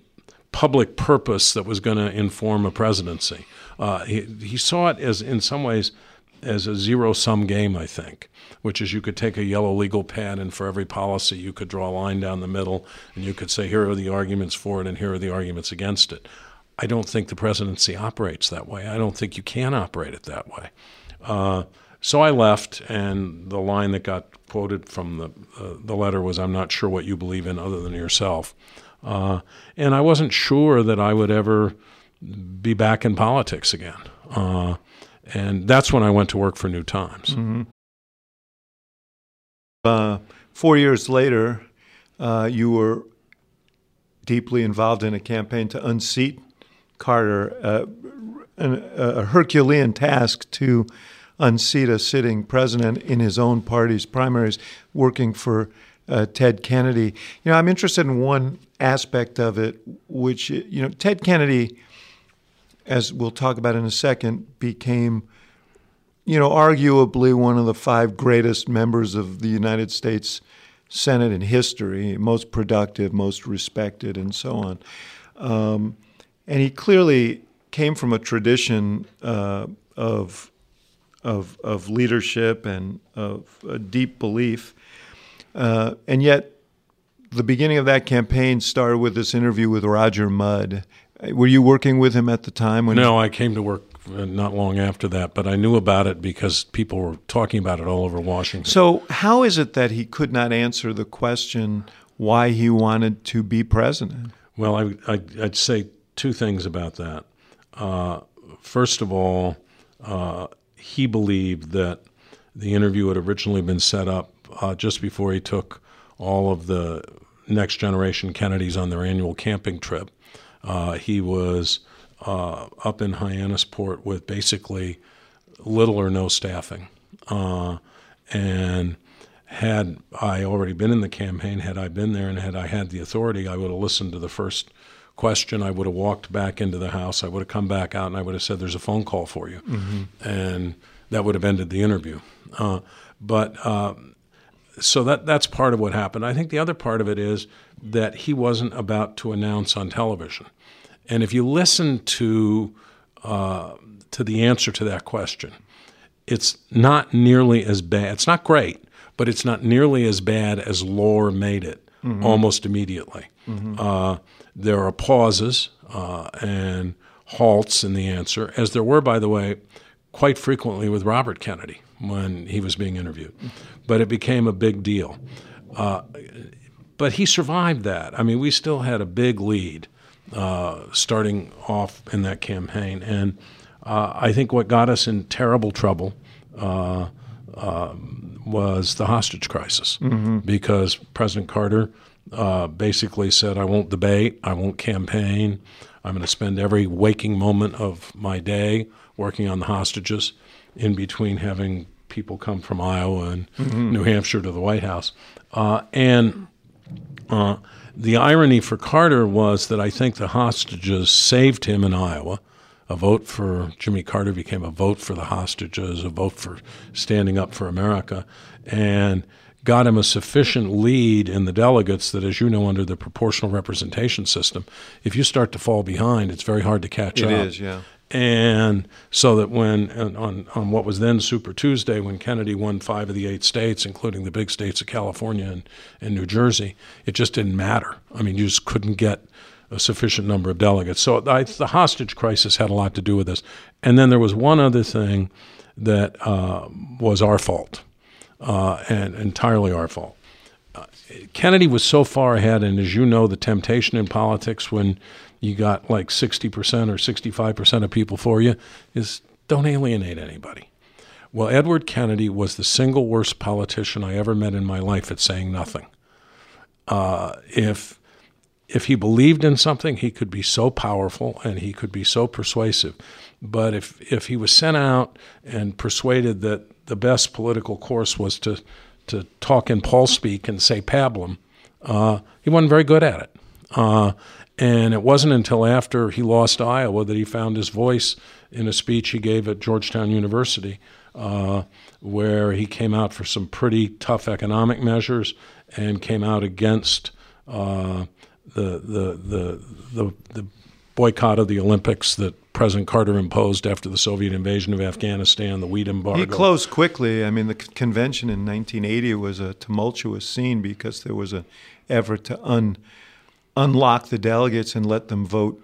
public purpose that was going to inform a presidency. Uh, he, he saw it as, in some ways, as a zero sum game, I think, which is you could take a yellow legal pad and for every policy you could draw a line down the middle and you could say, here are the arguments for it and here are the arguments against it. I don't think the presidency operates that way. I don't think you can operate it that way. Uh, so I left, and the line that got quoted from the uh, the letter was, "I'm not sure what you believe in other than yourself," uh, and I wasn't sure that I would ever be back in politics again. Uh, and that's when I went to work for New Times. Mm-hmm. Uh, four years later, uh, you were deeply involved in a campaign to unseat Carter, uh, an, a Herculean task to unseat a sitting president in his own party's primaries, working for uh, Ted Kennedy. You know, I'm interested in one aspect of it, which, you know, Ted Kennedy, as we'll talk about in a second, became, you know, arguably one of the five greatest members of the United States Senate in history, most productive, most respected, and so on. Um, and he clearly came from a tradition uh, of, of, of leadership and of a deep belief. Uh, and yet, the beginning of that campaign started with this interview with Roger Mudd. Were you working with him at the time? When no, I came to work uh, not long after that, but I knew about it because people were talking about it all over Washington. So, how is it that he could not answer the question why he wanted to be president? Well, I, would say two things about that. Uh, first of all, uh, he believed that the interview had originally been set up uh, just before he took all of the next generation Kennedys on their annual camping trip. Uh, he was uh, up in Hyannisport with basically little or no staffing. Uh, and had I already been in the campaign, had I been there and had I had the authority, I would have listened to the first question. I would have walked back into the house. I would have come back out and I would have said, There's a phone call for you. Mm-hmm. And that would have ended the interview. Uh, but uh, so that that's part of what happened. I think the other part of it is that he wasn't about to announce on television. And if you listen to uh, to the answer to that question, it's not nearly as bad. It's not great, but it's not nearly as bad as Lore made it mm-hmm. almost immediately. Mm-hmm. There are pauses uh, and halts in the answer, as there were, by the way, quite frequently with Robert Kennedy when he was being interviewed. But it became a big deal. Uh, but he survived that. I mean, we still had a big lead uh, starting off in that campaign. And uh, I think what got us in terrible trouble uh, um, was the hostage crisis mm-hmm. because President Carter uh, basically said, I won't debate, I won't campaign. I'm going to spend every waking moment of my day working on the hostages in between having people come from Iowa and mm-hmm. New Hampshire to the White House. Uh, and uh, the irony for Carter was that I think the hostages saved him in Iowa. A vote for Jimmy Carter became a vote for the hostages, a vote for standing up for America. And got him a sufficient lead in the delegates that, as you know, under the proportional representation system, if you start to fall behind, it's very hard to catch it up. It is, yeah. And so that when on, on what was then Super Tuesday, when Kennedy won five of the eight states, including the big states of California and, and New Jersey, it just didn't matter. I mean, you just couldn't get a sufficient number of delegates. So I, the hostage crisis had a lot to do with this. And then there was one other thing that uh, was our fault uh, and entirely our fault. Uh, Kennedy was so far ahead, and as you know, the temptation in politics when you got like 60% or 65% of people for you is don't alienate anybody. Well, Edward Kennedy was the single worst politician I ever met in my life at saying nothing. Uh, if if he believed in something, he could be so powerful and he could be so persuasive. But if if he was sent out and persuaded that the best political course was to to talk in Paul speak and say pablum. Uh, he wasn't very good at it. Uh, and it wasn't until after he lost Iowa that he found his voice in a speech he gave at Georgetown University, uh, where he came out for some pretty tough economic measures and came out against uh, the, the, the, the, the boycott of the Olympics that President Carter imposed after the Soviet invasion of Afghanistan, the wheat embargo. He closed quickly. I mean, the convention in 1980 was a tumultuous scene because there was an effort to un, unlock the delegates and let them vote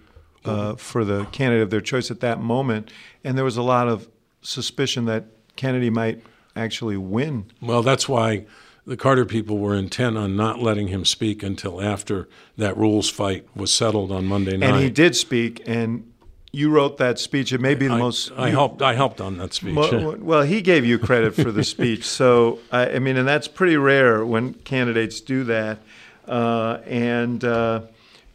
uh, for the candidate of their choice at that moment, and there was a lot of suspicion that Kennedy might actually win. Well, that's why the Carter people were intent on not letting him speak until after that rules fight was settled on Monday night. And he did speak, and you wrote that speech. It may be the I, most. I you, helped. I helped on that speech. Well, well, he gave you credit for the speech. So I, I, mean, and that's pretty rare when candidates do that. Uh, and uh,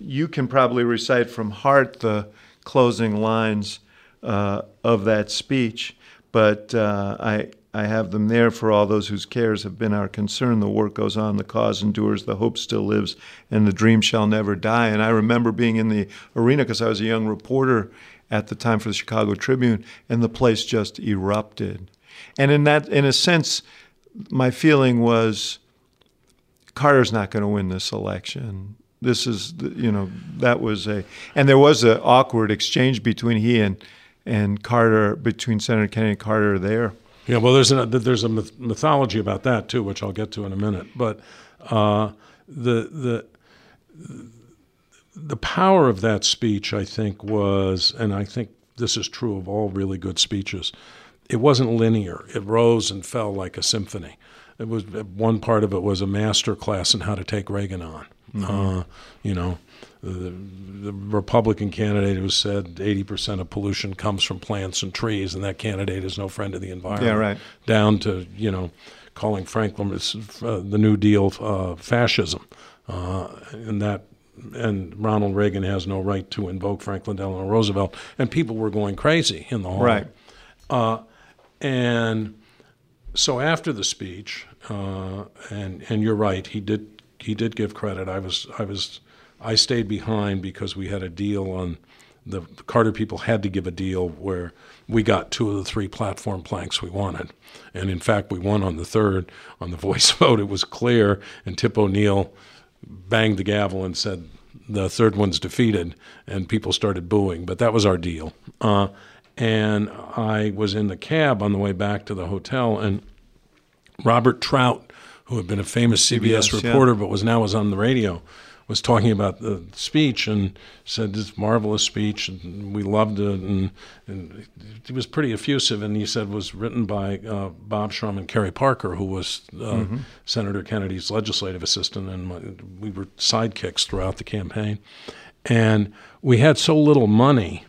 you can probably recite from heart the closing lines uh, of that speech. But uh, I, I have them there for all those whose cares have been our concern. The work goes on, the cause endures, the hope still lives, and the dream shall never die. And I remember being in the arena because I was a young reporter at the time for the Chicago Tribune, and the place just erupted. And in that, in a sense, my feeling was Carter's not going to win this election. This is, you know, that was a, and there was an awkward exchange between he and and Carter, between Senator Kennedy and Carter there. Yeah, well, there's a there's a mythology about that too, which I'll get to in a minute. But uh, the the the power of that speech, I think, was, and I think this is true of all really good speeches. It wasn't linear. It rose and fell like a symphony. It was one part of it was a master class in how to take Reagan on. Mm-hmm. Uh, you know, the, the, Republican candidate who said 80% of pollution comes from plants and trees, and that candidate is no friend of the environment. Yeah, right. Down to you know, calling Franklin uh, the New Deal uh, fascism, uh, and that. And Ronald Reagan has no right to invoke Franklin Delano Roosevelt, and people were going crazy in the hall. Right. Uh, and so after the speech, uh, and and you're right, he did he did give credit. I was I was I stayed behind because we had a deal on the Carter people had to give a deal where we got two of the three platform planks we wanted. And in fact, we won on the third. On the voice vote, it was clear, and Tip O'Neill banged the gavel and said, the third one's defeated, and people started booing. But that was our deal. Uh, and I was in the cab on the way back to the hotel, and Robert Trout, who had been a famous CBS, CBS reporter yeah. but was now was on the radio, was talking about the speech and said this marvelous speech and we loved it and, and he was pretty effusive and he said was written by uh, Bob Shrum and Kerry Parker who was uh, mm-hmm. Senator Kennedy's legislative assistant and my, we were sidekicks throughout the campaign and we had so little money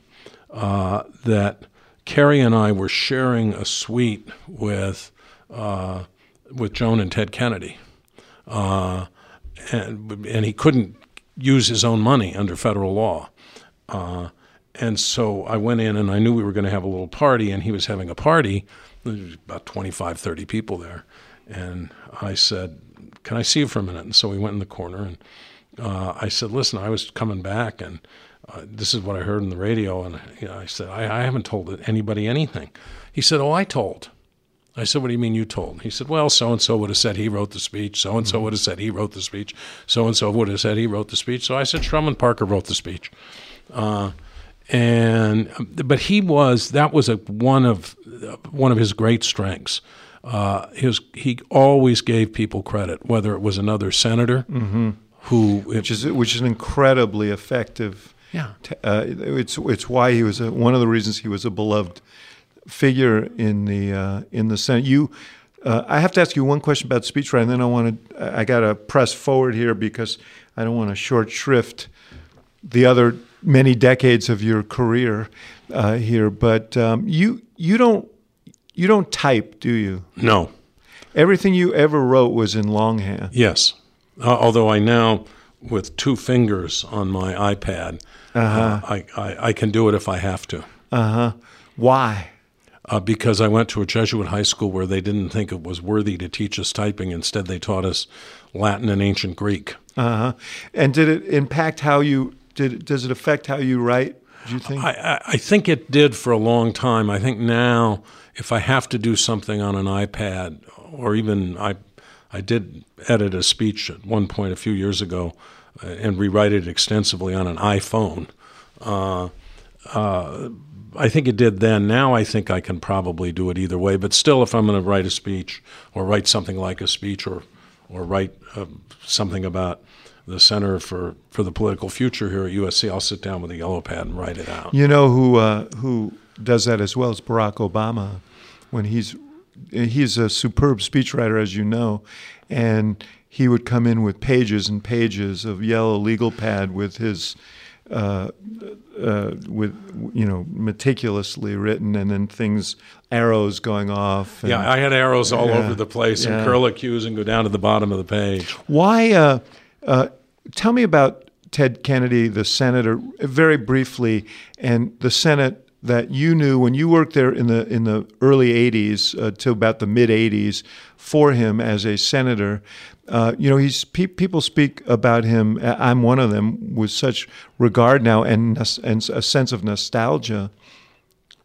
uh, that Kerry and I were sharing a suite with uh, with Joan and Ted Kennedy. Uh, and, and he couldn't use his own money under federal law. Uh, and so I went in and I knew we were going to have a little party, and he was having a party. There was about 25, 30 people there. And I said, Can I see you for a minute? And so we went in the corner, and uh, I said, Listen, I was coming back, and uh, this is what I heard on the radio. And you know, I said, I, I haven't told anybody anything. He said, Oh, I told. I said, What do you mean you told? He said, Well, so and so would have said he wrote the speech. So and so would have said he wrote the speech. So and so would have said he wrote the speech. So I said, Shrum and Parker wrote the speech. Uh, and but he was that was a one of one of his great strengths. Uh, his he always gave people credit, whether it was another senator mm-hmm. who which is which is an incredibly effective. Yeah, uh, it's it's why he was a, one of the reasons he was a beloved figure in the uh, in the Senate. You, uh, I have to ask you one question about speechwriting, and then I want to I got to press forward here because I don't want to short shrift the other many decades of your career uh, here. But um, you you don't you don't type, do you? No. Everything you ever wrote was in longhand. Yes, uh, although I now with two fingers on my iPad, uh-huh. I, I I can do it if I have to. Uh huh. Why? Uh, because I went to a Jesuit high school where they didn't think it was worthy to teach us typing. Instead, they taught us Latin and ancient Greek. Uh huh. And did it impact how you did? Does it affect how you write? Do you think? I, I think it did for a long time. I think now, if I have to do something on an iPad, or even I, I did edit a speech at one point a few years ago, uh, and rewrite it extensively on an iPhone. Uh, uh, I think it did then. Now I think I can probably do it either way. But still, if I'm going to write a speech or write something like a speech or or write uh, something about the Center for, for the Political Future here at USC, I'll sit down with a yellow pad and write it out. You know who uh, who does that as well as Barack Obama, when he's he's a superb speechwriter, as you know, and he would come in with pages and pages of yellow legal pad with his. Uh, uh, with you know meticulously written, and then things arrows going off. And, yeah, I had arrows all Yeah, over the place yeah. and curlicues and go down to the bottom of the page. Why? Uh, uh, tell me about Ted Kennedy, the senator, very briefly, and the Senate that you knew when you worked there in the in the early '80s uh, to about the mid '80s for him as a senator. Uh, you know, he's pe- people speak about him. I'm one of them with such regard now and and a sense of nostalgia.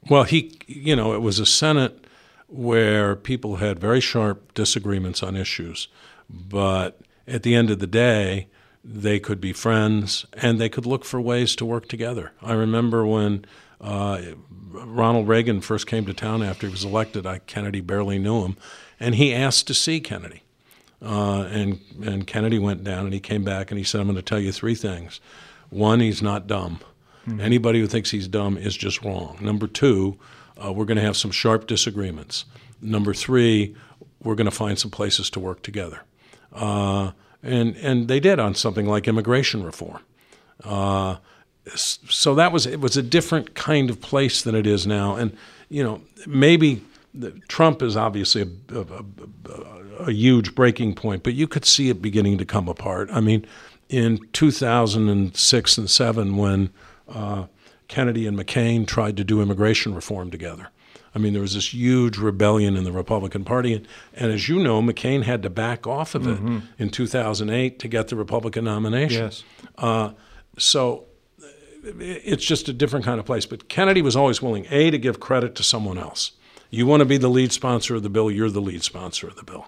Well, he, you know, it was a Senate where people had very sharp disagreements on issues, but at the end of the day, they could be friends and they could look for ways to work together. I remember when uh, Ronald Reagan first came to town after he was elected. I Kennedy barely knew him, and he asked to see Kennedy. Uh, and and Kennedy went down and he came back and he said, "I'm going to tell you three things. One, he's not dumb. Anybody who thinks he's dumb is just wrong. Number two, uh, we're going to have some sharp disagreements. Number three, we're going to find some places to work together." Uh, and and they did on something like immigration reform. Uh, so that was it was a different kind of place than it is now. And you know maybe Trump is obviously a, a, a, a huge breaking point, but you could see it beginning to come apart. I mean, in 2006 and seven, when uh, Kennedy and McCain tried to do immigration reform together. I mean, there was this huge rebellion in the Republican Party. And, and as you know, McCain had to back off of it in 2008 to get the Republican nomination. Yes. Uh, so it's just a different kind of place. But Kennedy was always willing, A, to give credit to someone else. You want to be the lead sponsor of the bill, you're the lead sponsor of the bill.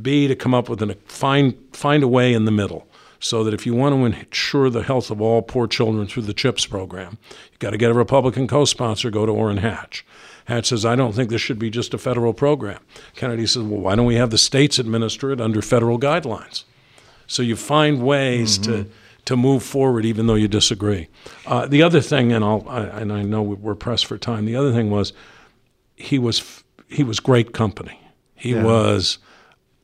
B, to come up with an find find a way in the middle, so that if you want to ensure the health of all poor children through the CHIPS program, you've got to get a Republican co-sponsor. Go to Orrin Hatch. Hatch says, "I don't think this should be just a federal program." Kennedy says, "Well, why don't we have the states administer it under federal guidelines?" So you find ways to to move forward, even though you disagree. Uh, the other thing, and I'll I, and I know we're pressed for time. The other thing was he was he was great company. He Yeah. was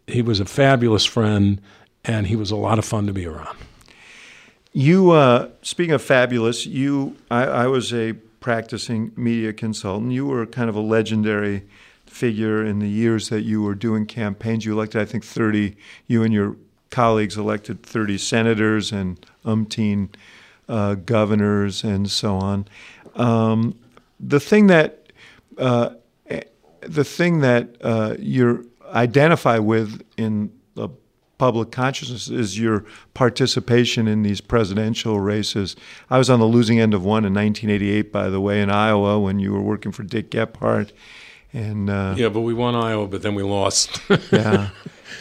he was a fabulous friend, and he was a lot of fun to be around. You, uh, speaking of fabulous, you, I, I was a practicing media consultant. You were kind of a legendary figure in the years that you were doing campaigns. You elected, I think, 30, you and your colleagues elected 30 senators and umpteen uh, governors and so on. Um, the thing that, uh, the thing that uh, you identify with in the public consciousness is your participation in these presidential races. I was on the losing end of one in 1988, by the way, in Iowa when you were working for Dick Gephardt. And uh, Yeah, but we won Iowa, but then we lost. yeah,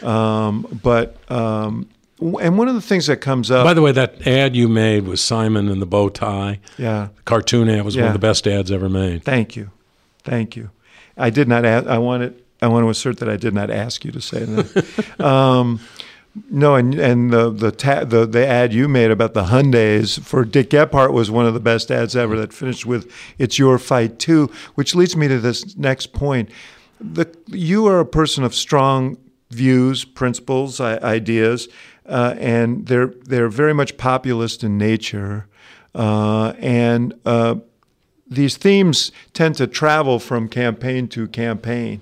um, but um, and one of the things that comes up, By the way, that ad you made was Simon and the bow tie. yeah, Cartoon ad was one of the best ads ever made. Thank you, thank you. I did not. Ask, I wanted. I want to assert that I did not ask you to say that. um, no, and and the the, ta- the the ad you made about the Hyundai's for Dick Gephardt was one of the best ads ever. That finished with "It's your fight too," which leads me to this next point. The you are a person of strong views, principles, ideas, uh, and they're they're very much populist in nature, uh, and. Uh, these themes tend to travel from campaign to campaign,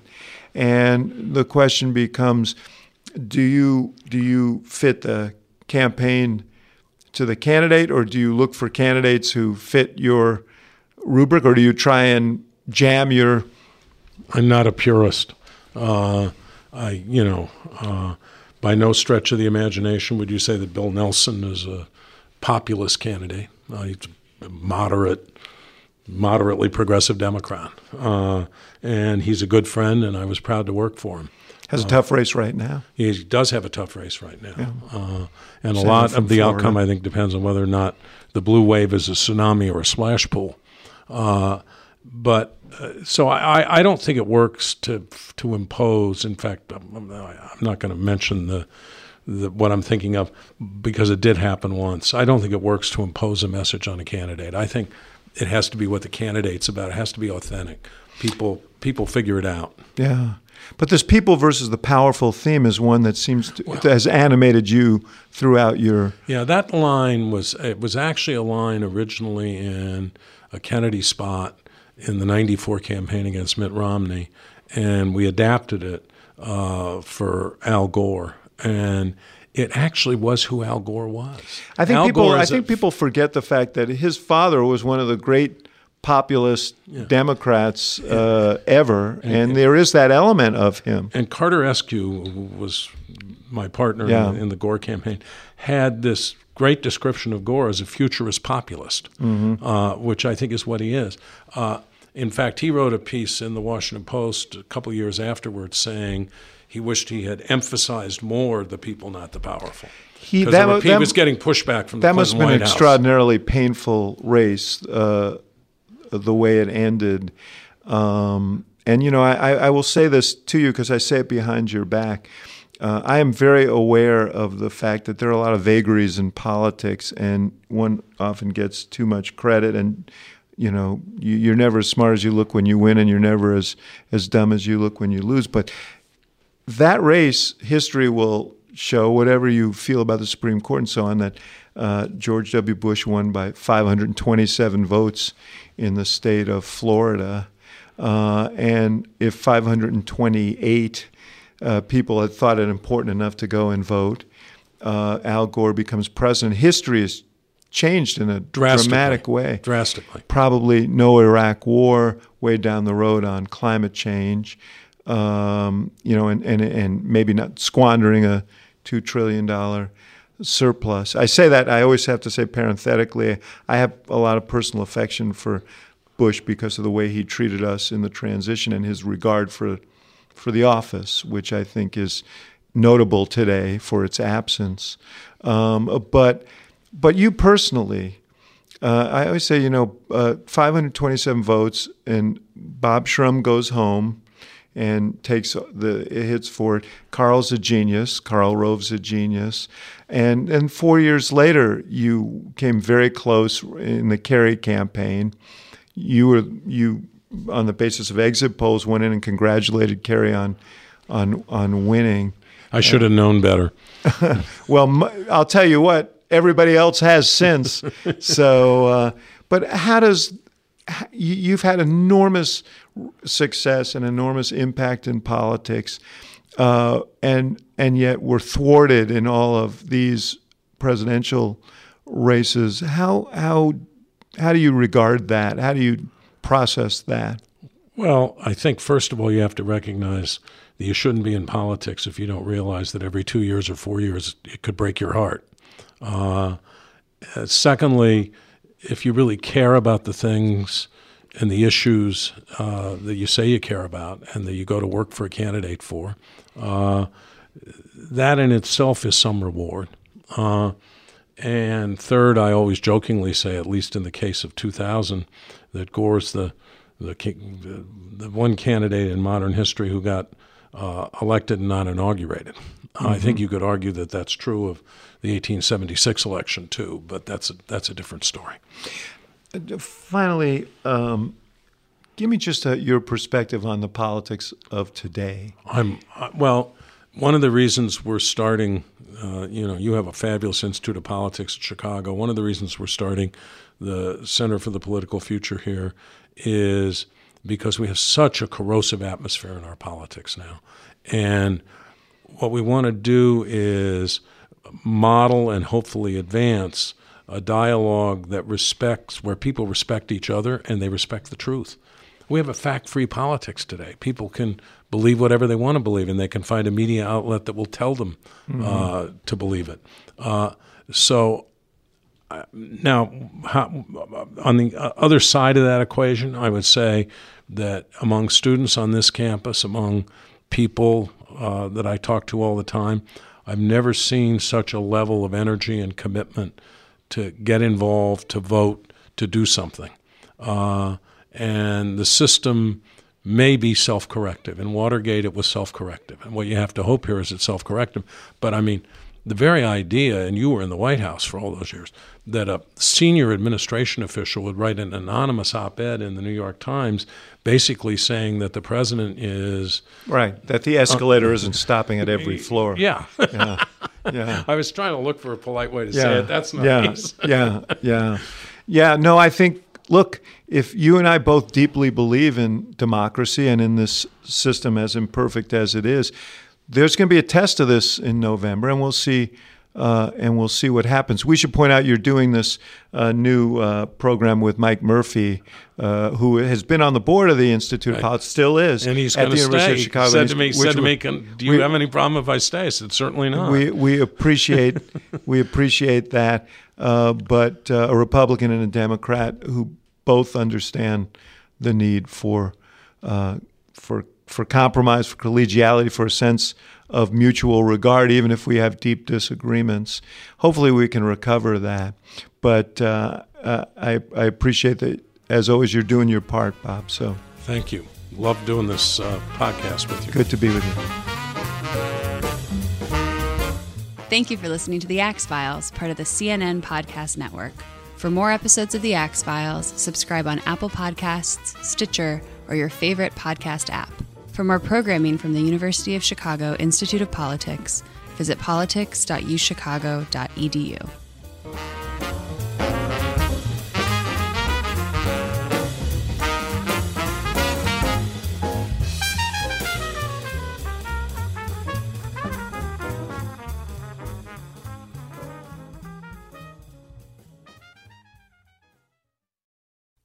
and the question becomes: Do you do you fit the campaign to the candidate, or do you look for candidates who fit your rubric, or do you try and jam your? I'm not a purist. Uh, I, you know, uh, by no stretch of the imagination would you say that Bill Nelson is a populist candidate. Uh, he's a moderate, moderately progressive Democrat, uh, and he's a good friend, and I was proud to work for him. Has a tough race right now. He does have a tough race right now, uh, and a lot of the Florida. outcome I think depends on whether or not the blue wave is a tsunami or a splash pool. Uh, but uh, so I, I- I don't think it works to to impose. In fact, I'm, I'm not going to mention the the, what I'm thinking of because it did happen once. I don't think it works to impose a message on a candidate. I think it has to be what the candidate's about. It has to be authentic. People people figure it out. Yeah. But this people versus the powerful theme is one that seems to, well, has animated you throughout your. Yeah, that line was it was actually a line originally in a Kennedy spot in the '94 campaign against Mitt Romney, and we adapted it uh, for Al Gore, and it actually was who Al Gore was. I think Al people. I think a, people forget the fact that his father was one of the great populist yeah. Democrats uh, ever, and, and, there is that element of him. And Carter Eskew, was my partner yeah. in, in, the Gore campaign, had this great description of Gore as a futurist populist, mm-hmm. uh, which I think is what he is. Uh, in fact, he wrote a piece in the Washington Post a couple years afterwards saying he wished he had emphasized more the people, not the powerful. He, that, he that, was getting pushback from that must have been White an extraordinarily painful race, uh, the way it ended. Um, and you know, I, I will say this to you because I say it behind your back. Uh, I am very aware of the fact that there are a lot of vagaries in politics, and one often gets too much credit. And you know, you, are never as smart as you look when you win, and you're never as as dumb as you look when you lose. But that race, history will show whatever you feel about the Supreme Court and so on. That uh, George W. Bush won by 527 votes in the state of Florida, uh, and if 528 uh, people had thought it important enough to go and vote, uh, Al Gore becomes president. History is changed in a dramatic way. Drastically. Probably no Iraq war, way down the road on climate change, um, you know, and, and, and maybe not squandering a $2 trillion surplus. I say that, I always have to say parenthetically, I have a lot of personal affection for Bush because of the way he treated us in the transition and his regard for, for the office, which I think is notable today for its absence. Um, but but you personally, uh, I always say, you know, uh, 527 votes, and Bob Shrum goes home and takes the hits for it. Karl's a genius. Karl Rove's a genius. And and four years later, you came very close in the Kerry campaign. You were you on the basis of exit polls went in and congratulated Kerry on on on winning. I should have known better. well, I'll tell you what everybody else has since. so, uh, but how does you've had enormous success and enormous impact in politics, uh, and and yet we're thwarted in all of these presidential races. How how how do you regard that? How do you process that? Well, I think first of all you have to recognize that you shouldn't be in politics if you don't realize that every two years or four years it could break your heart. Uh, secondly, if you really care about the things and the issues uh, that you say you care about and that you go to work for a candidate for, uh, that in itself is some reward. Uh, and third, I always jokingly say, at least in the case of 2000, that Gore's the the, the, the one candidate in modern history who got uh, elected and not inaugurated. Mm-hmm. I think mm-hmm. you could argue that that's true of the 1876 election too, but that's a, that's a different story. Finally, um, give me just a, your perspective on the politics of today. I'm uh, well. One of the reasons we're starting, uh, you know, you have a fabulous Institute of Politics in Chicago. One of the reasons we're starting the Center for the Political Future here is because we have such a corrosive atmosphere in our politics now, and what we want to do is model and hopefully advance a dialogue that respects where people respect each other and they respect the truth. We have a fact free politics today. People can believe whatever they want to believe, and they can find a media outlet that will tell them mm-hmm. uh, to believe it. Uh, so, uh, now, how, on the other side of that equation, I would say that among students on this campus, among people uh, that I talk to all the time, I've never seen such a level of energy and commitment to get involved, to vote, to do something. Uh, and the system may be self corrective. In Watergate, it was self corrective. And what you have to hope here is it's self corrective. But I mean, the very idea, and you were in the White House for all those years, that a senior administration official would write an anonymous op ed in the New York Times basically saying that the president is. Right, that the escalator uh, isn't stopping at every floor. Yeah. yeah. Yeah. I was trying to look for a polite way to yeah. say it. That's nice. Yeah. yeah. Yeah. Yeah. No, I think, look, if you and I both deeply believe in democracy and in this system as imperfect as it is, there's going to be a test of this in November, and we'll see. Uh, and we'll see what happens. We should point out you're doing this uh, new uh, program with Mike Murphy, uh, who has been on the board of the Institute right. of Politics, still is, and he's at the University stay. of Chicago. Said to me, said to me, "Do you we, have any problem if I stay?" I said, "Certainly not." We we appreciate we appreciate that, uh, but uh, a Republican and a Democrat who both understand the need for for for compromise, for collegiality, for a sense of mutual regard, even if we have deep disagreements. Hopefully, we can recover that. But uh, uh, I, I, appreciate that, as always, you're doing your part, Bob. So thank you. Love doing this uh, podcast with you. Good to be with you. Thank you for listening to the Axe Files, part of the CNN Podcast Network. For more episodes of the Axe Files, subscribe on Apple Podcasts, Stitcher, or your favorite podcast app. For more programming from the University of Chicago Institute of Politics, visit politics.uchicago.edu.